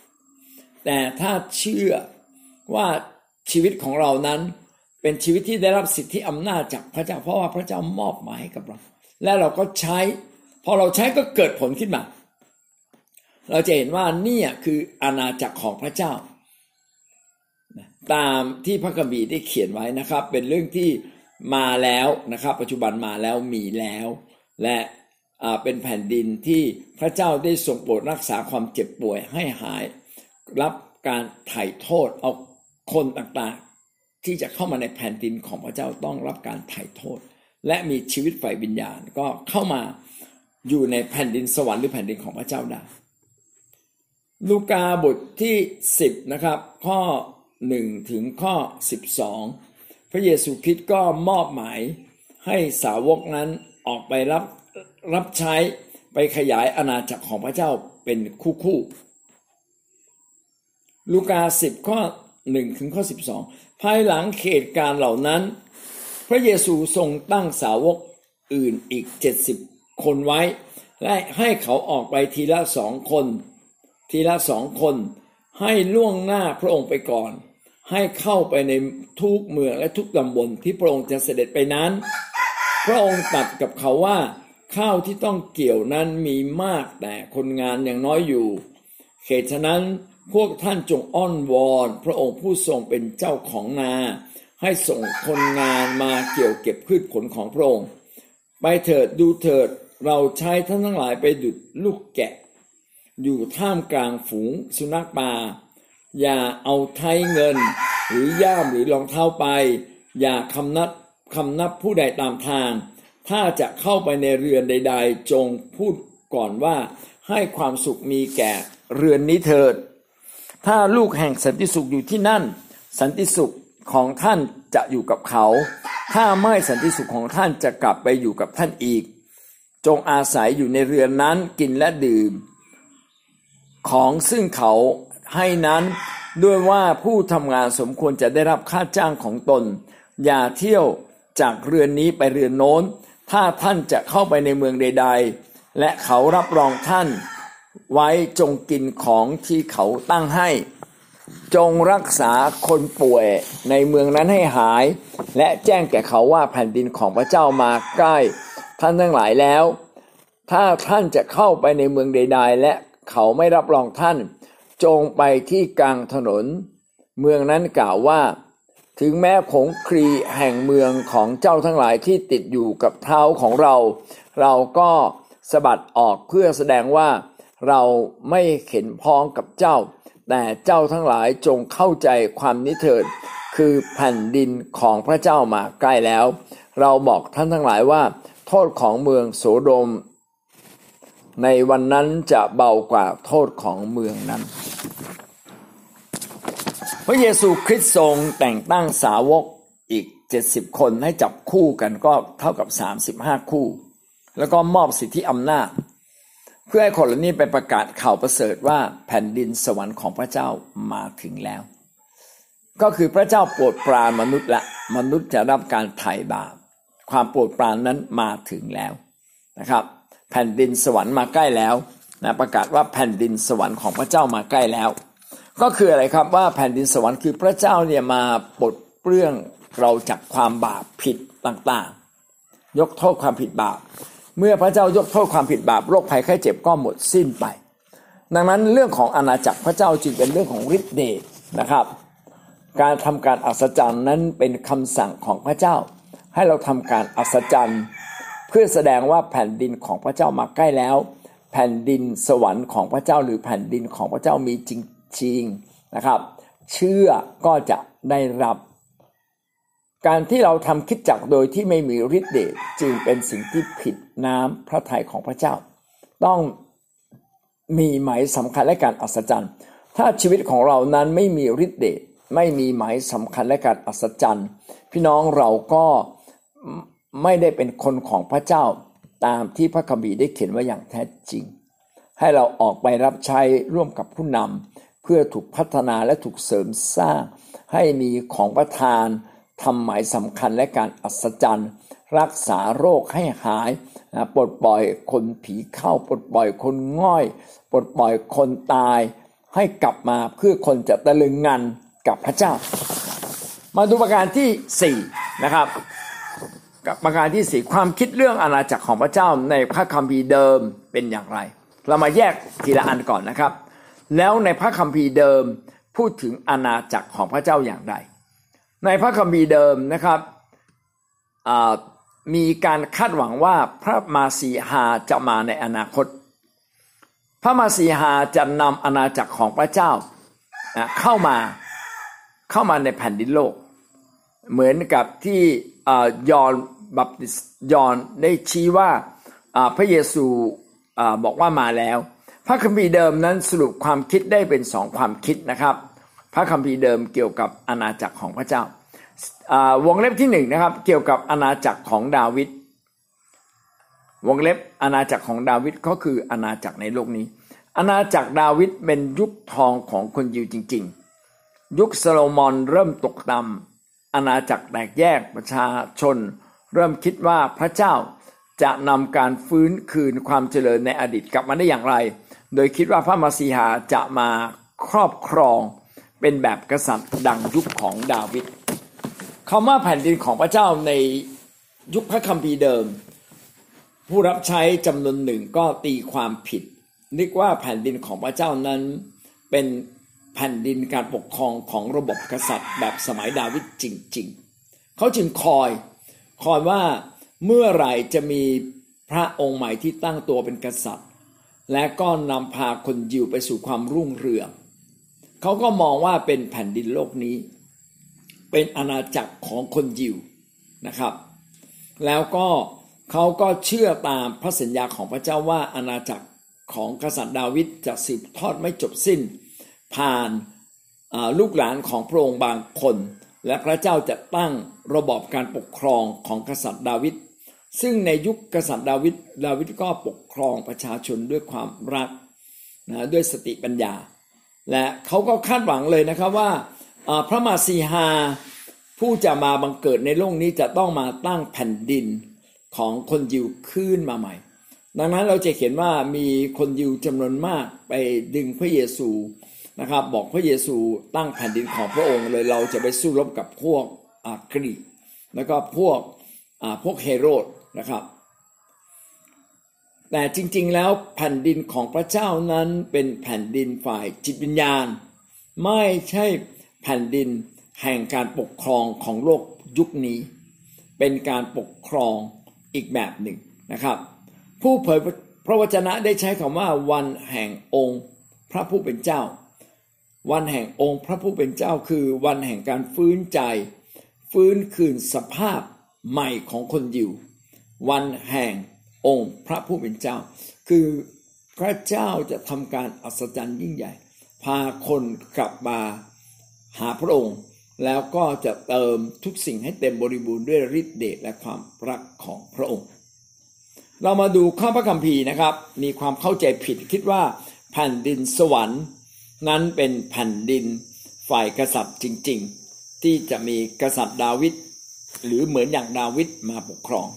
แต่ถ้าเชื่อว่าชีวิตของเรานั้นเป็นชีวิตที่ได้รับสิทธิอำนาจจากพระเจ้าเพราะว่าพระเจ้ามอบหมายให้กับเรา และเราก็ใช้ พอเราใช้ก็เกิดผลขึ้นมา เราจะเห็นว่านี่คืออาณาจักรของพระเจ้า ตามที่พระคัมภีร์ได้เขียนไว้นะครับ เป็นเรื่องที่มาแล้วนะครับ ปัจจุบันมาแล้วมีแล้ว และเป็นแผ่นดินที่พระเจ้าได้ทรงโปรดรักษาความเจ็บป่วยให้หาย รับการไถ่โทษเอาคนต่างๆ ที่จะเข้ามาในแผ่นดินของพระเจ้าต้องรับการไถ่โทษ และมีชีวิตฝ่ายวิญญาณก็เข้ามาอยู่ในแผ่นดินสวรรค์หรือแผ่นดินของพระเจ้าได้ ลูกาบทที่ 10 นะครับ ข้อ 1 ถึงข้อ 12 พระเยซูคริสต์ก็มอบหมายให้สาวกนั้นออกไปรับรับใช้ไปขยายอาณาจักรของพระเจ้าเป็นคู่คู่ ลูกา 10 ข้อ 1 ถึงข้อ 12 ภายหลังเหตุการณ์เหล่านั้น พระเยซูทรงตั้งสาวกอื่นอีก70คนไว้ และให้เขาออกไปทีละสองคน ทีละสองคน ให้ล่วงหน้าพระองค์ไปก่อน ให้เข้าไปในทุกเมืองและทุกตำบลที่พระองค์จะเสด็จไปนั้น พระองค์ตรัสกับเขาว่าข้าวที่ต้องเกี่ยวนั้นมีมากแต่คนงานยังน้อยอยู่เหตุฉะนั้นพวกท่านจงอ้อนวอน พระองค์ผู้ทรงเป็นเจ้าของนา ให้ส่งคนงานมาเกี่ยวเก็บพืชผลของพระองค์ ไปเถิดดูเถิดเราใช้ท่านทั้งหลายไปดุดลูกแกะ อยู่ท่ามกลางฝูงสุนัขป่า อย่าเอาไทยเงิน หรือย่ามหรือรองเท้าไป อย่าคำนับคำนับผู้ใดตามทาง ถ้าจะเข้าไปในเรือนใด ๆ จงพูดก่อนว่าให้ความสุขมีแก่เรือนนี้เถิด ถ้าลูกแห่งสันติสุขอยู่ที่นั่น สันติสุข ของท่านจะอยู่กับเขา ถ้าไม่สันติสุขของท่านจะกลับไปอยู่กับท่านอีก จงอาศัยอยู่ในเรือนนั้นกินและดื่ม ของซึ่งเขาให้นั้นด้วยว่าผู้ทำงานสมควรจะได้รับค่าจ้างของตน อย่าเที่ยวจากเรือนนี้ไปเรือนโน้น ถ้าท่านจะเข้าไปในเมืองใด ๆ และเขารับรองท่าน ไว้จงกินของที่เขาตั้งให้ จงรักษาคนป่วยในเมืองนั้นให้หาย และแจ้งแก่เขาว่าแผ่นดินของพระเจ้ามาใกล้ ท่านทั้งหลายแล้ว ถ้าท่านจะเข้าไปในเมืองใด ๆ และเขาไม่รับรองท่าน จงไปที่กลางถนน เมืองนั้นกล่าวว่า ถึงแม้ผงครีแห่งเมืองของเจ้าทั้งหลายที่ติดอยู่กับเท้าของเรา เราก็สะบัดออกเพื่อแสดงว่าเราไม่เข็นพ้องกับเจ้า แต่เจ้าทั้งหลายจงเข้าใจความนิเถิดคือแผ่นดินของพระเจ้ามาใกล้แล้ว เราบอกท่านทั้งหลายว่า โทษของเมืองโสโดม ในวันนั้นจะเบากว่าโทษของเมืองนั้น พระเยซูคริสต์ทรงแต่งตั้งสาวกอีก 70 คนให้จับคู่กันก็เท่ากับ 35 คู่ แล้วก็มอบสิทธิอำนาจ พื่อให้คนเหล่านี้ไปประกาศข่าวประเสริฐว่าแผ่นดินสวรรค์ของพระเจ้ามาถึงแล้ว ก็คือพระเจ้าโปรดปรานมนุษย์ละมนุษย์จะรับการไถ่บาปความโปรดปรานนั้นมาถึงแล้วนะครับ แผ่นดินสวรรค์มาใกล้แล้วนะประกาศว่าแผ่นดินสวรรค์ของพระเจ้ามาใกล้แล้ว ก็คืออะไรครับว่าแผ่นดินสวรรค์คือพระเจ้าเนี่ยมาปลดเปลื้องเราจากความบาปผิดต่างๆ ยกโทษความผิดบาป เมื่อพระเจ้ายกโทษความผิดบาปโรคภัยไข้เจ็บก็หมดสิ้นไป ดังนั้นเรื่องของอาณาจักรพระเจ้าจึงเป็นเรื่องของฤทธิ์เดชนะครับ การทำการอัศจรรย์นั้นเป็นคำสั่งของพระเจ้า ให้เราทำการอัศจรรย์ เพื่อแสดงว่าแผ่นดินของพระเจ้ามาใกล้แล้ว แผ่นดินสวรรค์ของพระเจ้าหรือแผ่นดินของพระเจ้ามีจริงๆนะครับ เชื่อก็จะได้รับ การที่เราทำคิดจักโดยที่ไม่มีฤทธิ์เดชจึงเป็นสิ่งที่ผิดน้ำพระทัยของพระเจ้า ต้องมีหมายสำคัญและการอัศจรรย์ ถ้าชีวิตของเรานั้นไม่มีฤทธิ์เดชไม่มีหมายสำคัญและการอัศจรรย์ พี่น้องเราก็ไม่ได้เป็นคนของพระเจ้าตามที่พระคัมภีร์ได้เขียนไว้อย่างแท้จริง ให้เราออกไปรับใช้ร่วมกับผู้นำเพื่อถูกพัฒนาและถูกเสริมสร้างให้มีของประทาน ทำหมายสำคัญและการอัศจรรย์ รักษาโรคให้หายนะปลดปล่อยคนผีเข้า ปลดปล่อยคนง่อย ปลดปล่อยคนตาย ให้กลับมาเพื่อคนจะตะลึงงันกับพระเจ้า มาดูประการที่ 4 นะครับกับประการที่สี่ความคิดเรื่องอาณาจักรของพระเจ้าในพระคัมภีร์เดิมเป็นอย่างไร เรามาแยกทีละอันก่อนนะครับ แล้วในพระคัมภีร์เดิมพูดถึงอาณาจักรของพระเจ้าอย่างไร ในพระคัมภีร์เดิมนะครับมีการคาดหวังว่าพระมาสีหาจะมาในอนาคต พระมาสีหาจะนำอาณาจักรของพระเจ้าเข้ามาเข้ามาในแผ่นดินโลก เหมือนกับที่ยอนบัพติสยอนได้ชี้ว่าพระเยซูบอกว่ามาแล้ว พระคัมภีร์เดิมนั้นสรุปความคิดได้เป็นสองความคิดนะครับ พระคัมภีร์เดิมเกี่ยวกับอาณาจักรของพระเจ้าวงเล็บที่หนึ่งนะครับเกี่ยวกับอาณาจักรของดาวิดวงเล็บอาณาจักรของดาวิดก็คืออาณาจักรในโลกนี้ อาณาจักรดาวิดเป็นยุคทองของคนยิวจริง ๆ ยุคซโลมอนเริ่มตกต่ำอาณาจักรแตกแยกประชาชน เริ่มคิดว่าพระเจ้าจะนำการฟื้นคืนความเจริญในอดีตกลับมาได้อย่างไร โดยคิดว่าพระมาสีหาจะมาครอบครอง เป็นแบบกษัตริย์ดังยุคของดาวิดคำว่าแผ่นดินของพระเจ้าในยุคพระคัมภีร์เดิม ผู้รับใช้จำนวนหนึ่งก็ตีความผิดนึกว่าแผ่นดินของพระเจ้านั้นเป็นแผ่นดินการปกครองของระบบกษัตริย์ แบบสมัยดาวิดจริง ๆ เขาจึงคอยคอยว่าเมื่อไหร่จะมีพระองค์ใหม่ที่ตั้งตัวเป็นกษัตริย์ และก็นำพาคนยิวไปสู่ความรุ่งเรือง เขาก็มองว่าเป็นแผ่นดินโลกนี้ เป็นอาณาจักรของคนยิวนะครับ แล้วก็เขาก็เชื่อตามพระสัญญาของพระเจ้าว่าอาณาจักรของกษัตริย์ดาวิดจะสืบทอดไม่จบสิ้น ผ่านลูกหลานของพระองค์บางคน และพระเจ้าจะตั้งระบอบการปกครองของกษัตริย์ดาวิดซึ่งในยุคกษัตริย์ดาวิดดาวิดก็ปกครองประชาชนด้วยความรักนะด้วยสติปัญญา และเขาก็คาดหวังเลยนะครับว่าพระมาสีฮาผู้จะมาบังเกิดในโลกนี้จะต้องมาตั้งแผ่นดินของคนยิวขึ้นมาใหม่ ดังนั้นเราจะเห็นว่ามีคนยิวจำนวนมากไปดึงพระเยซูนะครับบอกพระเยซูตั้งแผ่นดินของพระองค์เลยเราจะไปสู้รบกับพวกกรีกแล้วก็พวกพวกเฮโรดนะครับ แต่จริงๆแล้วแผ่นดินของพระเจ้านั้นเป็นแผ่นดินฝ่ายจิตวิญญาณ ไม่ใช่แผ่นดินแห่งการปกครองของโลกยุคนี้ เป็นการปกครองอีกแบบหนึ่งนะครับ ผู้เผยพระวจนะได้ใช้คำว่าวันแห่งองค์พระผู้เป็นเจ้า วันแห่งองค์พระผู้เป็นเจ้าคือ วันแห่งการฟื้นใจ ฟื้นคืนสภาพใหม่ของคนยิว วันแห่ง องค์พระผู้เป็นเจ้า คือพระเจ้าจะทำการอัศจรรย์ยิ่งใหญ่ พาคนกลับมาหาพระองค์ แล้วก็จะเติมทุกสิ่งให้เต็มบริบูรณ์ด้วยฤทธิเดชและความรักของพระองค์ เรามาดูข้อพระคัมภีร์นะครับ มีความเข้าใจผิดคิดว่าแผ่นดินสวรรค์นั้นเป็นแผ่นดินฝ่ายกษัตริย์จริง ๆ ที่จะมีกษัตริย์ดาวิดหรือเหมือนอย่างดาวิดมาปกครอง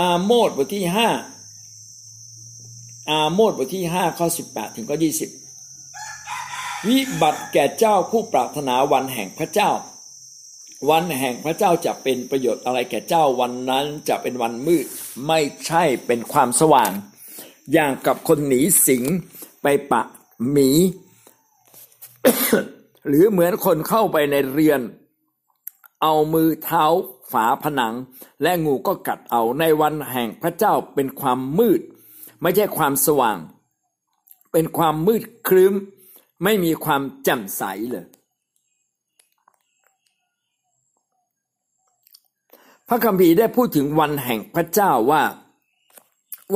อาโมดบทที่ห้าอาโมดบทที่ห้าข้อสิบแปดถึงข้อยี่สิบวิบัติแก่เจ้าผู้ปรารถนาวันแห่งพระเจ้า วันแห่งพระเจ้าจะเป็นประโยชน์อะไรแก่เจ้าวันนั้นจะเป็นวันมืดไม่ใช่เป็นความสว่าง อย่างกับคนหนีสิงไปปะหมี หรือเหมือนคนเข้าไปในเรือน เอามือเท้า ฝาผนัง และงูก็กัดเอาในวันแห่งพระเจ้าเป็นความมืด ไม่ใช่ความสว่าง เป็นความมืดครึ้ม ไม่มีความแจ่มใสเลยพระคัมภีร์ได้พูดถึงวันแห่งพระเจ้าว่า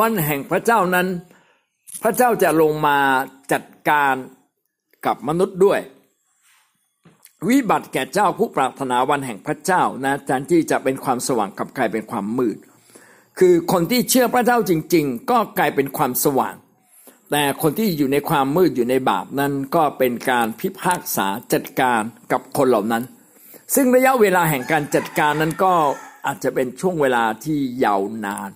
วันแห่งพระเจ้านั้น พระเจ้าจะลงมาจัดการกับมนุษย์ด้วย วิบัติแก่เจ้าผู้ปรารถนาวันแห่งพระเจ้านะแทนที่จะเป็นความสว่างกับกลายเป็นความมืด คือคนที่เชื่อพระเจ้าจริง ๆ ก็กลายเป็นความสว่าง แต่คนที่อยู่ในความมืดอยู่ในบาปนั้นก็เป็นการพิพากษาจัดการกับคนเหล่านั้น ซึ่งระยะเวลาแห่งการจัดการนั้นก็อาจจะเป็นช่วงเวลาที่ยาวนาน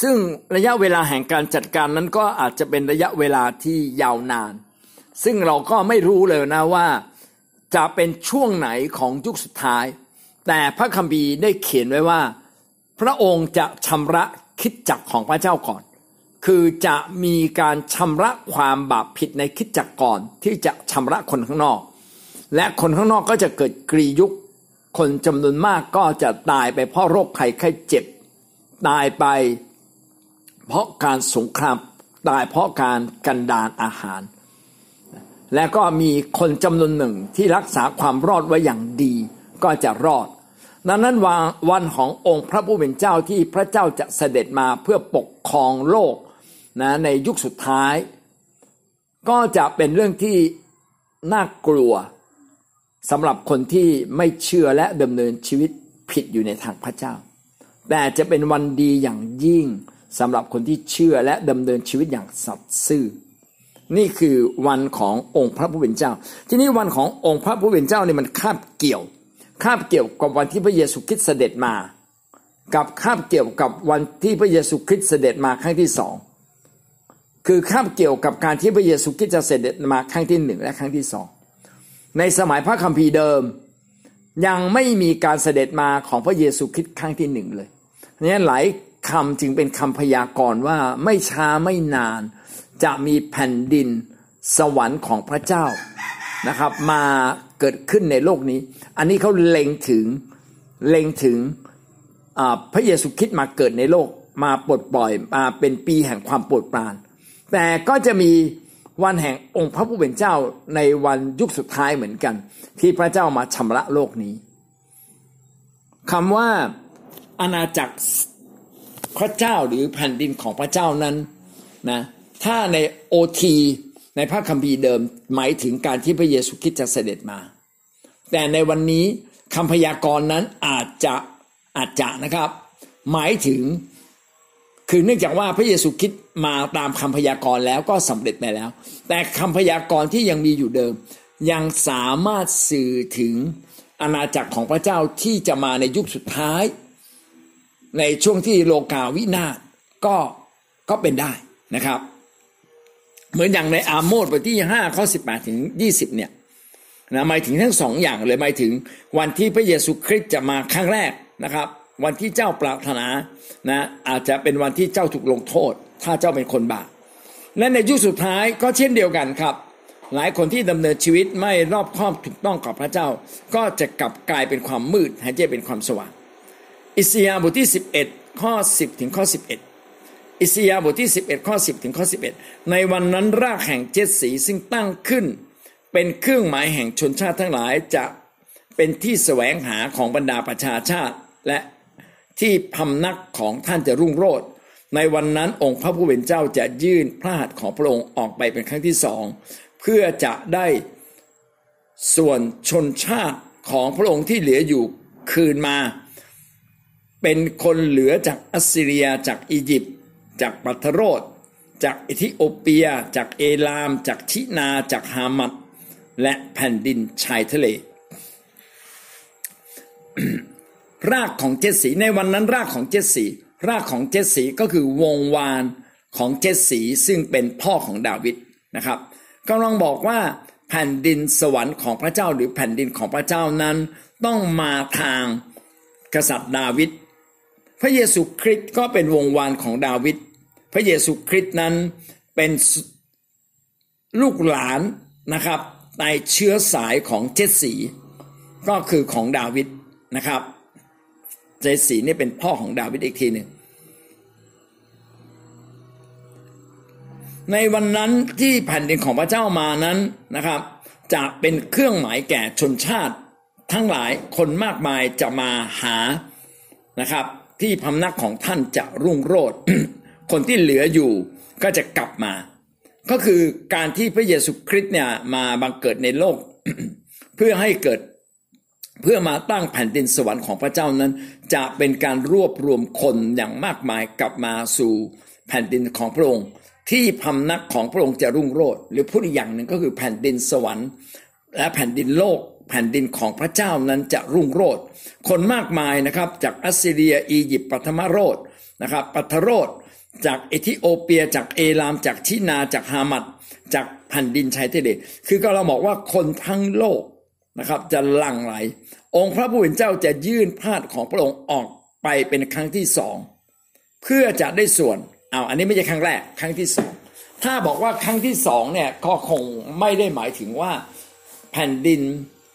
ซึ่งระยะเวลาแห่งการจัดการนั้นก็อาจจะเป็นระยะเวลาที่ยาวนาน ซึ่งเราก็ไม่รู้เลยนะว่าจะเป็นช่วงไหนของยุคสุดท้าย แต่พระคัมภีร์ได้เขียนไว้ว่า พระองค์จะชำระคิดจักของพระเจ้าก่อน คือจะมีการชำระความบาปผิดในคิดจักก่อน ที่จะชำระคนข้างนอก และคนข้างนอกก็จะเกิดกรียุค คนจำนวนมากก็จะตายไปเพราะโรคไข้ไข้เจ็บ ตายไป เพราะการสงคราม ตายเพราะการกันดานอาหาร และก็มีคนจำนวนหนึ่งที่รักษาความรอดไว้อย่างดี ก็จะรอด ดังนั้นวันวันขององค์พระผู้เป็นเจ้าที่พระเจ้าจะเสด็จมาเพื่อปกครองโลกนะในยุคสุดท้าย ก็จะเป็นเรื่องที่น่ากลัวสำหรับคนที่ไม่เชื่อและดำเนินชีวิตผิดอยู่ในทางพระเจ้า แต่จะเป็นวันดีอย่างยิ่งสำหรับคนที่เชื่อและดำเนินชีวิตอย่างสัตย์ซื่อ นี่คือวันขององค์พระผู้เป็นเจ้า ที่นี้วันขององค์พระผู้เป็นเจ้าเนี่ยมันคาบเกี่ยว คาบเกี่ยวกับวันที่พระเยซูคริสต์เสด็จมา กับคาบเกี่ยวกับวันที่พระเยซูคริสต์เสด็จมาครั้งที่สองคือคาบเกี่ยวกับการที่พระเยซูคริสต์จะเสด็จมาครั้งที่หนึ่งและครั้งที่สองในสมัยพระคัมภีร์เดิม ยังไม่มีการเสด็จมาของพระเยซูคริสต์ครั้งที่หนึ่งเลยนี่หลายคำจึงเป็นคำพยากรณ์ว่าไม่ช้าไม่นาน จะมีแผ่นดินสวรรค์ของพระเจ้านะครับ มาเกิดขึ้นในโลกนี้ อันนี้เขาเล็งถึงเล็งถึงพระเยซูคริสต์มาเกิดในโลกมาปลดปล่อยมาเป็นปีแห่งความโปรดปราน แต่ก็จะมีวันแห่งองค์พระผู้เป็นเจ้าในวันยุคสุดท้ายเหมือนกัน ที่พระเจ้ามาชำระโลกนี้คำว่าอาณาจักรพระเจ้าหรือแผ่นดินของพระเจ้านั้นนะ ถ้าในโอทีในพระคัมภีร์เดิมหมายถึงการที่พระเยซูคริสต์จะเสด็จมา แต่ในวันนี้คำพยากรณ์นั้นอาจจะอาจจะนะครับ หมายถึงคือเนื่องจากว่าพระเยซูคริสต์มาตามคำพยากรณ์แล้วก็สำเร็จไปแล้ว แต่คำพยากรณ์ที่ยังมีอยู่เดิม ยังสามารถสื่อถึงอาณาจักรของพระเจ้าที่จะมาในยุคสุดท้าย ในช่วงที่โลกาวินาศก็ก็เป็นได้นะครับ เหมือนอย่างในอาโมดบทที่ห้าข้อสิบแปดถึงยี่สิบเนี่ยนะหมายถึงทั้งสองอย่างเลยหมายถึงวันที่พระเยซูคริสต์จะมาครั้งแรกนะครับ วันที่เจ้าปรารถนานะอาจจะเป็นวันที่เจ้าถูกลงโทษ ถ้าเจ้าเป็นคนบาปและในยุคสุดท้ายก็เช่นเดียวกันครับ หลายคนที่ดำเนินชีวิตไม่รอบคอบถูกต้องกับพระเจ้า ก็จะกลับกลายเป็นความมืดหายใจเป็นความสว่าง อิสยาห์บทที่ 11 ข้อ 10 ถึงข้อ 11 อิสยาบทที่ 11 ข้อ 10 ถึงข้อ 11 ในวันนั้นรากแห่งเจ็ดสีซึ่งตั้งขึ้น เป็นเครื่องหมายแห่งชนชาติทั้งหลายจะเป็นที่แสวงหาของบรรดาประชาชาติ และที่พำนักของท่านจะรุ่งโรจน์ในวันนั้นองค์พระผู้เป็นเจ้าจะยื่นพระหัตถ์ของพระองค์ออกไปเป็นครั้งที่สองเพื่อจะได้ส่วนชนชาติของพระองค์ที่เหลืออยู่คืนมา เป็นคนเหลือจากอัสซีเรียจากอียิปต์ จากปัทโรดจากเอธิโอเปีย จากเอลาม จากชินาจากฮามัดและแผ่นดินชายทะเล รากของเจสีในวันนั้นรากของเจสีรากของเจสีก็คือวงวานของเจสีซึ่งเป็นพ่อของดาวิดนะครับกำลังบอกว่าแผ่นดินสวรรค์ของพระเจ้าหรือแผ่นดินของพระเจ้านั้น ต้องมาทางกษัตริย์ดาวิดพระเยซูคริสต์ก็เป็นวงวานของดาวิด พระเยซูคริสต์นั้นเป็นลูกหลานนะครับในเชื้อสายของเจสสี ก็คือของดาวิดนะครับ เจสีนี่เป็นพ่อของดาวิดอีกทีหนึ่งในวันนั้นที่แผ่นดินของพระเจ้ามานั้นนะครับ จะเป็นเครื่องหมายแก่ชนชาติ ทั้งหลายคนมากมายจะมาหานะครับ ที่พำนักของท่านจะรุ่งโรจน์ คนที่เหลืออยู่ก็จะกลับมา ก็คือการที่พระเยซูคริสต์เนี่ยมาบังเกิดในโลก เพื่อให้เกิดเพื่อมาตั้งแผ่นดินสวรรค์ของพระเจ้านั้น จะเป็นการรวบรวมคนอย่างมากมายกลับมาสู่แผ่นดินของพระองค์ ที่พำนักของพระองค์จะรุ่งโรจน์หรือพูดอีกอย่างหนึ่งก็คือแผ่นดินสวรรค์ และแผ่นดินโลกแผ่นดินของพระเจ้านั้นจะรุ่งโรจน์คนมากมายนะครับจากอัสซีเรียอียิปต์ปัทโรสนะครับปัทโรส จากเอธิโอเปีย จากเอลาม จากชินาร์ จากฮามัทจากแผ่นดินชายทะเลคือก็เราบอกว่าคนทั้งโลกนะครับ จะหลั่งไหล องค์พระผู้เป็นเจ้าจะยื่นพระหัตถ์ของพระองค์ออกไปเป็นครั้งที่สองเพื่อจะได้ส่วนเอาอันนี้ไม่ใช่ครั้งแรก ครั้งที่สองถ้าบอกว่าครั้งที่สองเนี่ยก็คงไม่ได้หมายถึงว่าแผ่นดิน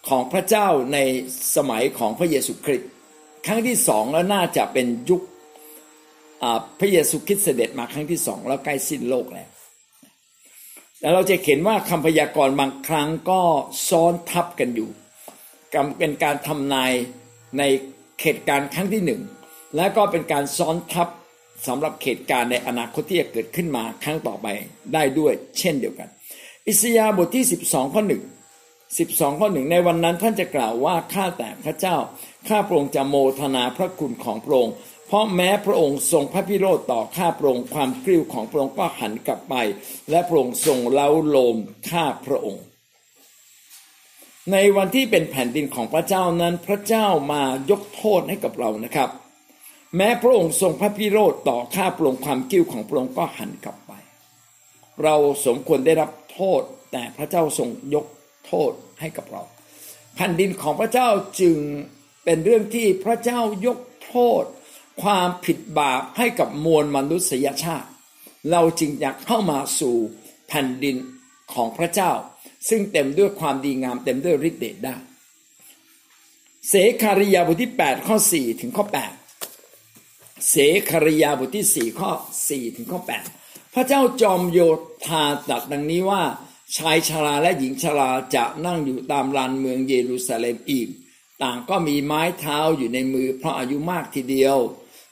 ของพระเจ้าในสมัยของพระเยซูคริสต์ครั้งที่สองแล้วน่าจะเป็นยุค พระเยซูคริสต์เสด็จมาครั้งที่สองแล้วใกล้สิ้นโลกแล้วแต่เราจะเห็นว่าคำพยากรณ์บางครั้งก็ซ้อนทับกันอยู่เป็นการทำนายในเหตุการณ์ครั้งที่หนึ่งและก็เป็นการซ้อนทับสำหรับเหตุการณ์ในอนาคตที่จะเกิดขึ้นมาครั้งต่อไปได้ด้วยเช่นเดียวกัน อิสยาห์บทที่ 12ข้อหนึ่ง12ข้อหนึ่งในวันนั้นท่านจะกล่าวว่าข้าแต่พระเจ้าข้าพระองค์จะโมทนาพระคุณของพระองค์ เพราะแม้พระองค์ทรงพระพิโรธต่อข้าพระองค์ความกริ้วของพระองค์ก็หันกลับไป และพระองค์ทรงเล้าโลมข้าพระองค์ ในวันที่เป็นแผ่นดินของพระเจ้านั้นพระเจ้ามายกโทษให้กับเรานะครับ แม้พระองค์ทรงพระพิโรธต่อข้าพระองค์ความกิ้วของพระองค์ก็หันกลับไป เราสมควรได้รับโทษแต่พระเจ้าทรงยกโทษให้กับเรา แผ่นดินของพระเจ้าจึงเป็นเรื่องที่พระเจ้ายกโทษ ความผิดบาปให้กับมวลมนุษยชาติ เราจึงอยากเข้ามาสู่แผ่นดินของพระเจ้า ซึ่งเต็มด้วยความดีงามเต็มด้วยฤทธิ์เดชได้ เสคาริยาบทที่ 8 ข้อ 4 ถึงข้อ 8 เสคาริยาบทที่ 4 ข้อ 4 ถึงข้อ 8 พระเจ้าจอมโยธาตรัสดังนี้ว่าชายชราและหญิงชราจะนั่งอยู่ตามลานเมืองเยรูซาเล็มอีก ต่างก็มีไม้เท้าอยู่ในมือเพราะอายุมากทีเดียว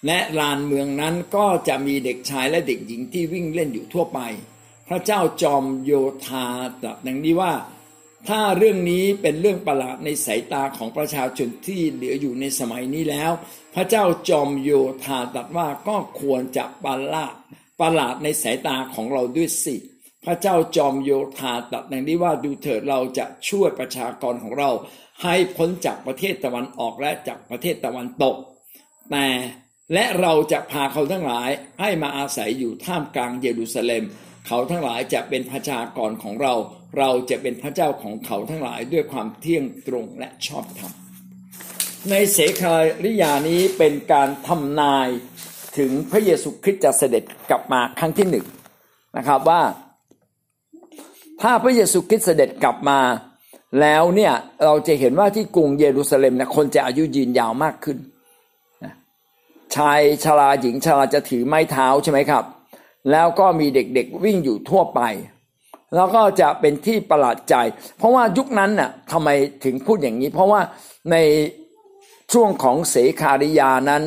และลานเมืองนั้นก็จะมีเด็กชายและเด็กหญิงที่วิ่งเล่นอยู่ทั่วไป พระเจ้าจอมโยธาตรัสดังนี้ว่า ถ้าเรื่องนี้เป็นเรื่องประหลาดในสายตาของประชาชนที่เหลืออยู่ในสมัยนี้แล้ว พระเจ้าจอมโยธาตรัสว่าก็ควรจะประหลาดประหลาดในสายตาของเราด้วยสิพระเจ้าจอมโยธาตรัสดังนี้ว่าดูเถิดเราจะช่วยประชากรของเรา ให้พ้นจากประเทศตะวันออกและจากประเทศตะวันตก แต่ และเราจะพาเขาทั้งหลายให้มาอาศัยอยู่ท่ามกลางเยรูซาเล็ม เขาทั้งหลายจะเป็นประชากรของเรา เราจะเป็นพระเจ้าของเขาทั้งหลายด้วยความเที่ยงตรงและชอบธรรม ในเสคาริยานี้เป็นการทำนายถึงพระเยซูคริสต์จะเสด็จกลับมาครั้งที่หนึ่งนะครับว่า ถ้าพระเยซูคริสต์เสด็จกลับมาแล้วเนี่ยเราจะเห็นว่าที่กรุงเยรูซาเล็มเนี่ยคนจะอายุยืนยาวมากขึ้น ชายชราหญิงชราจะถือไม้เท้าใช่ไหมครับ แล้วก็มีเด็กๆวิ่งอยู่ทั่วไป แล้วก็จะเป็นที่ประหลาดใจ เพราะว่ายุคนั้นน่ะทำไมถึงพูดอย่างนี้ เพราะว่าในช่วงของเสคาริยานั้น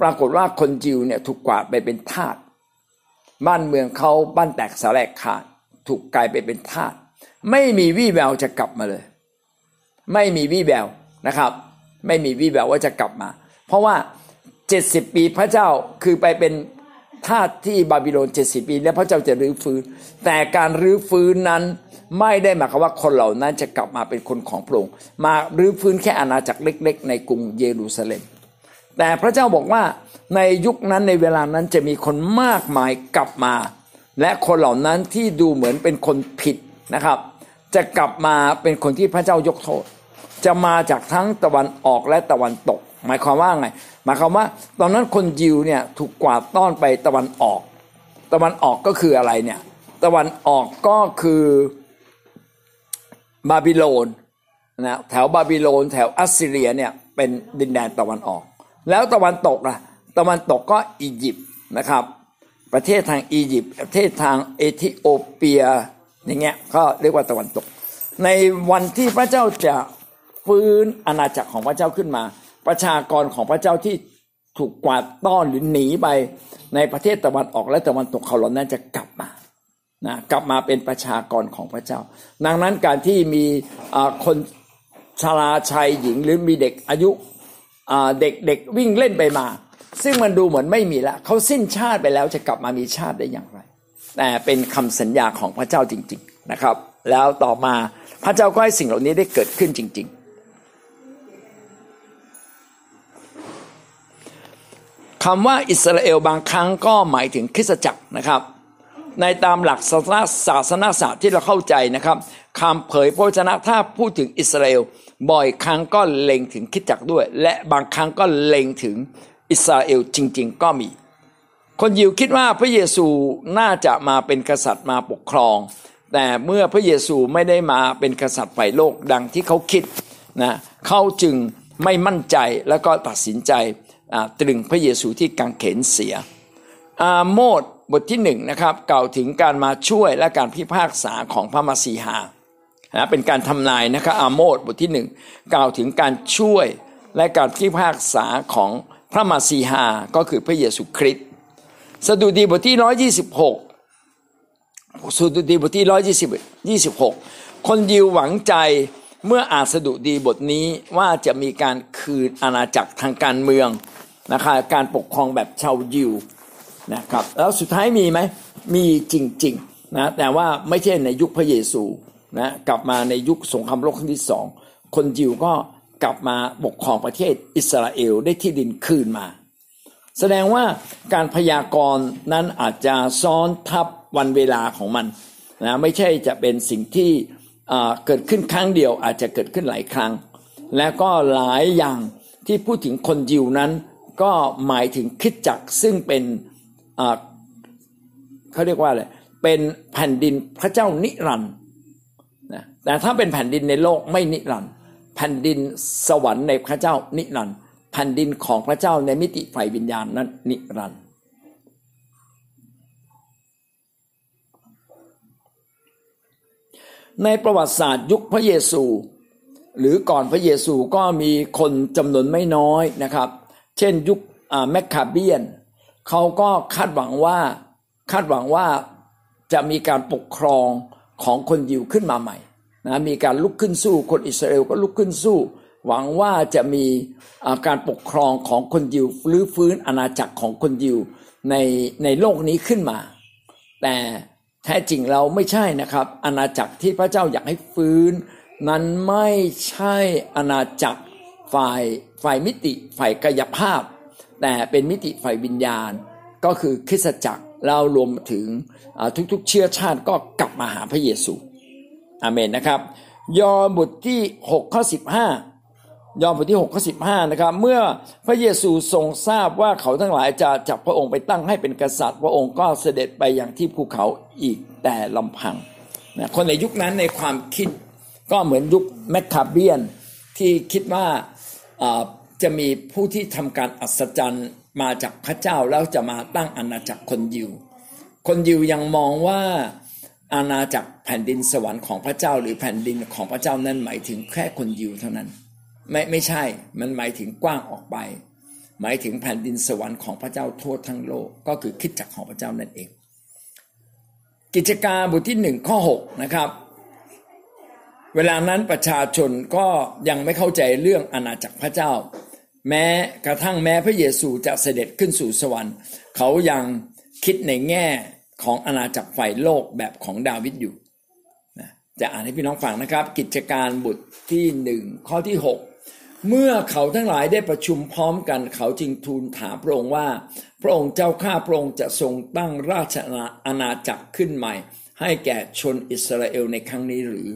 ปรากฏว่าคนจิวเนี่ยถูกกวาดไปเป็นทาสบ้านเมืองเขาบ้านแตกสลายขาดถูกกลายไปเป็นทาสไม่มีวี่แววจะกลับมาเลย ไม่มีวี่แววนะครับ ไม่มีวี่แววว่าจะกลับมา เพราะว่า เจ็ดสิบปีพระเจ้าคือไปเป็นทาสที่บาบิโลนเจ็ดสิบปี แล้วพระเจ้าจะรื้อฟื้น แต่การรื้อฟื้นนั้นไม่ได้หมายความว่าคนเหล่านั้นจะกลับมาเป็นคนของพระองค์มารื้อฟื้นแค่อาณาจักรเล็ก ๆ ในกรุงเยรูซาเล็ม แต่พระเจ้าบอกว่าในยุคนั้นในเวลานั้นจะมีคนมากมายกลับมา และคนเหล่านั้นที่ดูเหมือนเป็นคนผิดนะครับ จะกลับมาเป็นคนที่พระเจ้ายกโทษ จะมาจากทั้งตะวันออกและตะวันตก หมายความว่าไงหมายความว่า ตอนนั้นคนยิวเนี่ยถูกกวาดต้อนไปตะวันออก ตะวันออกก็คืออะไรเนี่ย ตะวันออกก็คือบาบิโลนนะแถวบาบิโลน แถวอัสซีเรียเนี่ยเป็นดินแดนตะวันออก แล้วตะวันตกอะตะวันตกก็อียิปต์นะครับ ประเทศทางอียิปต์ประเทศทางเอธิโอเปียอย่างเงี้ยก็เรียกว่าตะวันตก ในวันที่พระเจ้าจะฟื้นอาณาจักรของพระเจ้าขึ้นมา ประชากรของพระเจ้าที่ถูกกวาดต้อนหรือหนีไปในประเทศตะวันออกและตะวันตกเขาเหล่านั้นจะกลับมานะกลับมาเป็นประชากรของพระเจ้า ดังนั้นการที่มีคนชราชายหญิงหรือมีเด็กอายุเด็กเด็กวิ่งเล่นไปมา ซึ่งมันดูเหมือนไม่มีแล้วเขาสิ้นชาติไปแล้วจะกลับมามีชาติได้อย่างไร แต่เป็นคำสัญญาของพระเจ้าจริง ๆนะครับ แล้วต่อมาพระเจ้าก็ให้สิ่งเหล่านี้ได้เกิดขึ้นจริง ๆ คำว่าอิสราเอลบางครั้งก็หมายถึงคริสตจักรนะครับ ในตามหลักศาสนาศาสนาศาสตร์ที่เราเข้าใจนะครับคำเผยพระวจนะถ้าพูดถึงอิสราเอลบ่อยครั้งก็เล็งถึงคิดจักด้วย และบางครั้งก็เล็งถึงอิสราเอลจริง ๆ ก็มี คนยิวคิดว่าพระเยซูน่าจะมาเป็นกษัตริย์มาปกครอง แต่เมื่อพระเยซูไม่ได้มาเป็นกษัตริย์ฝ่ายโลกดังที่เขาคิดนะเขาจึงไม่มั่นใจแล้วก็ตัดสินใจ ตรึงพระเยซูที่กังเขนเสีย อาโมดบทที่หนึ่งนะครับกล่าวถึงการมาช่วยและการพิพากษาของพระมาสีหานะเป็นการทำนายนะครับอาโมดบทที่หนึ่งกล่าวถึงการช่วยและการพิพากษาของพระมาสีหาก็คือพระเยซูคริสต์สดุดีบทที่ร้อยยี่สิบหกสดุดีบทที่ร้อยยี่สิบยี่สิบหกคนยิวหวังใจเมื่ออ่านสดุดีบทนี้ว่าจะมีการคืนอาณาจักรทางการเมือง นะครับการปกครองแบบชาวยิวนะครับแล้วสุดท้ายมีไหมมีจริงๆนะแต่ว่าไม่ใช่ในยุคพระเยซูนะกลับมาในยุคสงครามโลกครั้งที่สองคนยิวก็กลับมาปกครองประเทศอิสราเอลได้ที่ดินคืนมา แสดงว่าการพยากรณ์นั้นอาจจะซ้อนทับวันเวลาของมันนะไม่ใช่จะเป็นสิ่งที่เกิดขึ้นครั้งเดียวอาจจะเกิดขึ้นหลายครั้ง และก็หลายอย่างที่พูดถึงคนยิวนั้น ก็หมายถึงคิดจักซึ่งเป็นเขาเรียกว่าอะไรเป็นแผ่นดินพระเจ้านิรันด์นะแต่ถ้าเป็นแผ่นดินในโลกไม่นิรันด์แผ่นดินสวรรค์ในพระเจ้านิรันด์แผ่นดินของพระเจ้าในมิติฝ่ายวิญญาณนั้นนิรันด์ในประวัติศาสตร์ยุคพระเยซู หรือก่อนพระเยซูก็มีคนจำนวนไม่น้อยนะครับ เช่นยุคแมคคาเบียนเขาก็คาดหวังว่าคาดหวังว่าจะมีการปกครองของคนยิวขึ้นมาใหม่นะมีการลุกขึ้นสู้คนอิสราเอลก็ลุกขึ้นสู้ หวังว่าจะมีการปกครองของคนยิวฟื้นฟื้นอาณาจักรของคนยิวในในโลกนี้ขึ้นมา แต่แท้จริงเราไม่ใช่นะครับ อาณาจักรที่พระเจ้าอยากให้ฟื้น นั้นไม่ใช่อาณาจักร ฝ่ายฝ่ายมิติฝ่ายกายภาพ แต่เป็นมิติฝ่ายวิญญาณ ก็คือคริสตจักรเรารวมถึงทุกๆเชื้อชาติก็กลับมาหาพระเยซูอาเมนนะครับ ยอห์นบทที่6ข้อ15 ยอห์นบทที่6ข้อ15นะครับเมื่อพระเยซูทรงทราบว่าเขาทั้งหลายจะจับพระองค์ไปตั้งให้เป็นกษัตริย์ พระองค์ก็เสด็จไปอย่างที่ภูเขาอีกแต่ลำพังนะคนในยุคนั้นในความคิดก็เหมือนยุคแมคคาเบียนที่คิดว่า จะมีผู้ที่ทำการอัศจรรย์มาจากพระเจ้าแล้วจะมาตั้งอาณาจักรคนยิว คนยิวยังมองว่าอาณาจักรแผ่นดินสวรรค์ของพระเจ้าหรือแผ่นดินของพระเจ้านั้นหมายถึงแค่คนยิวเท่านั้น ไม่ไม่ใช่ มันหมายถึงกว้างออกไป หมายถึงแผ่นดินสวรรค์ของพระเจ้าทั่วทั้งโลกก็คือคิดจักของพระเจ้านั่นเอง กิจการบทที่หนึ่งข้อหกนะครับ เวลานั้นประชาชนก็ยังไม่เข้าใจเรื่องอาณาจักรพระเจ้า แม้กระทั่งแม้พระเยซูจะเสด็จขึ้นสู่สวรรค์ เขายังคิดในแง่ของอาณาจักรฝ่ายโลกแบบของดาวิดอยู่จะอ่านให้พี่น้องฟังนะครับ กิจการบุตรที่หนึ่งข้อที่ 6 เมื่อเขาทั้งหลายได้ประชุมพร้อมกัน เขาจึงทูลถามพระองค์ว่า พระองค์เจ้าข้าพระองค์จะทรงตั้งราชอาณาจักรขึ้นใหม่ ให้แก่ชนอิสราเอลในครั้งนี้หรือ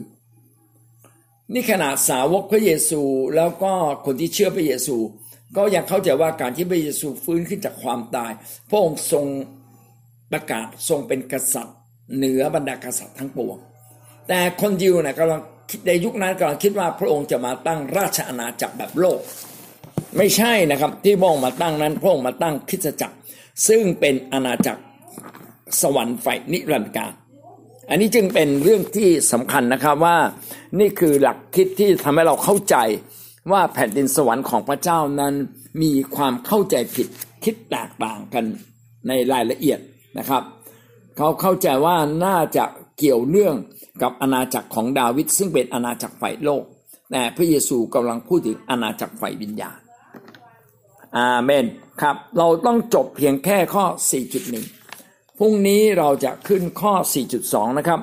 นี่ขนาดสาวกพระเยซูแล้วก็คนที่เชื่อพระเยซู ก็ยังเข้าใจว่าการที่พระเยซูฟื้นขึ้นจากความตาย พระองค์ทรงประกาศทรงเป็นกษัตริย์ เหนือบรรดากษัตริย์ทั้งปวง แต่คนยิวเนี่ยกำลังในยุคนั้นกำลังคิดว่าพระองค์จะมาตั้งราชอาณาจักรแบบโลก ไม่ใช่นะครับที่พระองค์มาตั้งนั้น พระองค์มาตั้งคริสตจักร ซึ่งเป็นอาณาจักรสวรรค์ไฟนิรันดร์การ อันนี้จึงเป็นเรื่องที่สำคัญนะครับว่านี่คือหลักคิดที่ทำให้เราเข้าใจว่าแผ่นดินสวรรค์ของพระเจ้านั้นมีความเข้าใจผิดคิดแตกต่างกันในรายละเอียดนะครับ เขาเข้าใจว่าน่าจะเกี่ยวเนื่องกับอาณาจักรของดาวิดซึ่งเป็นอาณาจักรฝ่ายโลก แต่พระเยซูกำลังพูดถึงอาณาจักรฝ่ายวิญญาณอาเมนครับ เราต้องจบเพียงแค่ข้อ 4.1 พรุ่งนี้เราจะขึ้นข้อ 4.2 นะครับ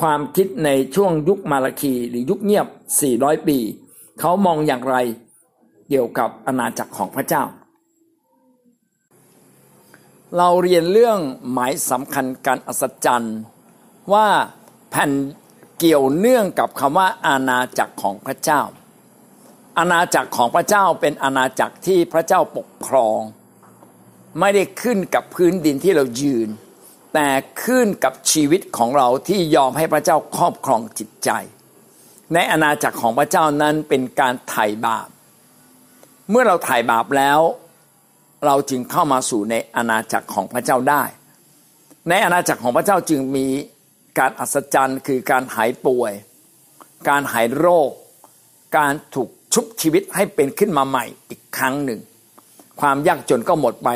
ความคิดในช่วงยุคมาลาคีหรือยุคเงียบ 400 ปี เขามองอย่างไรเกี่ยวกับอาณาจักรของพระเจ้า เราเรียนเรื่องหมายสำคัญการอัศจรรย์ ว่าแผ่นเกี่ยวเนื่องกับคำว่าอาณาจักรของพระเจ้า อาณาจักรของพระเจ้าเป็นอาณาจักรที่พระเจ้าปกครอง ไม่ได้ขึ้นกับพื้นดินที่เรายืน แต่ขึ้นกับชีวิตของเราที่ยอมให้พระเจ้าครอบครองจิตใจ ในอาณาจักรของพระเจ้านั้นเป็นการไถ่บาป เมื่อเราไถ่บาปแล้ว เราจึงเข้ามาสู่ในอาณาจักรของพระเจ้าได้ ในอาณาจักรของพระเจ้าจึงมีการอัศจรรย์คือการหายป่วย การหายโรค การถูกชุบชีวิตให้เป็นขึ้นมาใหม่อีกครั้งหนึ่ง ความยากจนก็หมดไป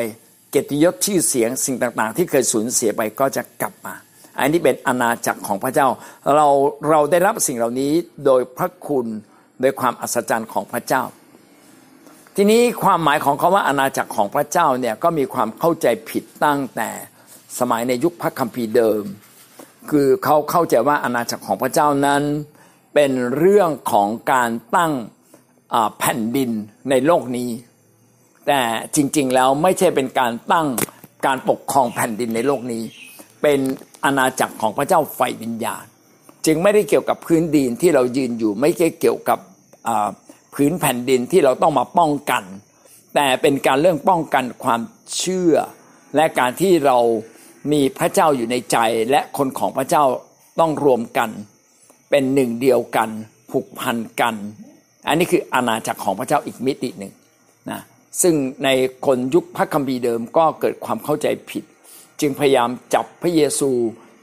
กียรติยศชื่อเสียงสิ่งต่าง ๆ ที่เคยสูญเสียไปก็จะกลับมา อันนี้เป็นอาณาจักรของพระเจ้า เราเราได้รับสิ่งเหล่านี้โดยพระคุณโดยความอัศจรรย์ของพระเจ้า ทีนี้ความหมายของคาว่าอาณาจักรของพระเจ้าเนี่ยก็มีความเข้าใจผิดตั้งแต่สมัยในยุคพระคัมภีร์เดิม คือเขาเข้าใจว่าอาณาจักรของพระเจ้านั้น เป็นเรื่องของการตั้งแผ่นดินในโลกนี้ แต่จริง ๆ แล้วไม่ใช่เป็นการตั้งการปกครองแผ่นดินในโลกนี้ เป็นอาณาจักรของพระเจ้าไฟวิญญาณ จึงไม่ได้เกี่ยวกับพื้นดินที่เรายืนอยู่ ไม่ใช่เกี่ยวกับพื้นแผ่นดินที่เราต้องมาป้องกัน แต่เป็นการเรื่องป้องกันความเชื่อ และการที่เรามีพระเจ้าอยู่ในใจ และคนของพระเจ้าต้องรวมกัน เป็นหนึ่งเดียวกันผูกพันกัน อันนี้คืออาณาจักรของพระเจ้าอีกมิติหนึ่งนะ ซึ่งในคนยุคพระคัมภีร์เดิมก็เกิดความเข้าใจผิด จึงพยายามจับพระเยซู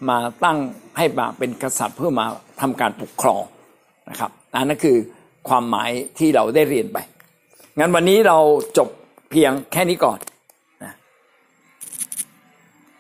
มาตั้งให้มาเป็นกษัตริย์เพื่อมาทำการปกครองนะครับอันนั้นคือความหมายที่เราได้เรียนไป งั้นวันนี้เราจบเพียงแค่นี้ก่อน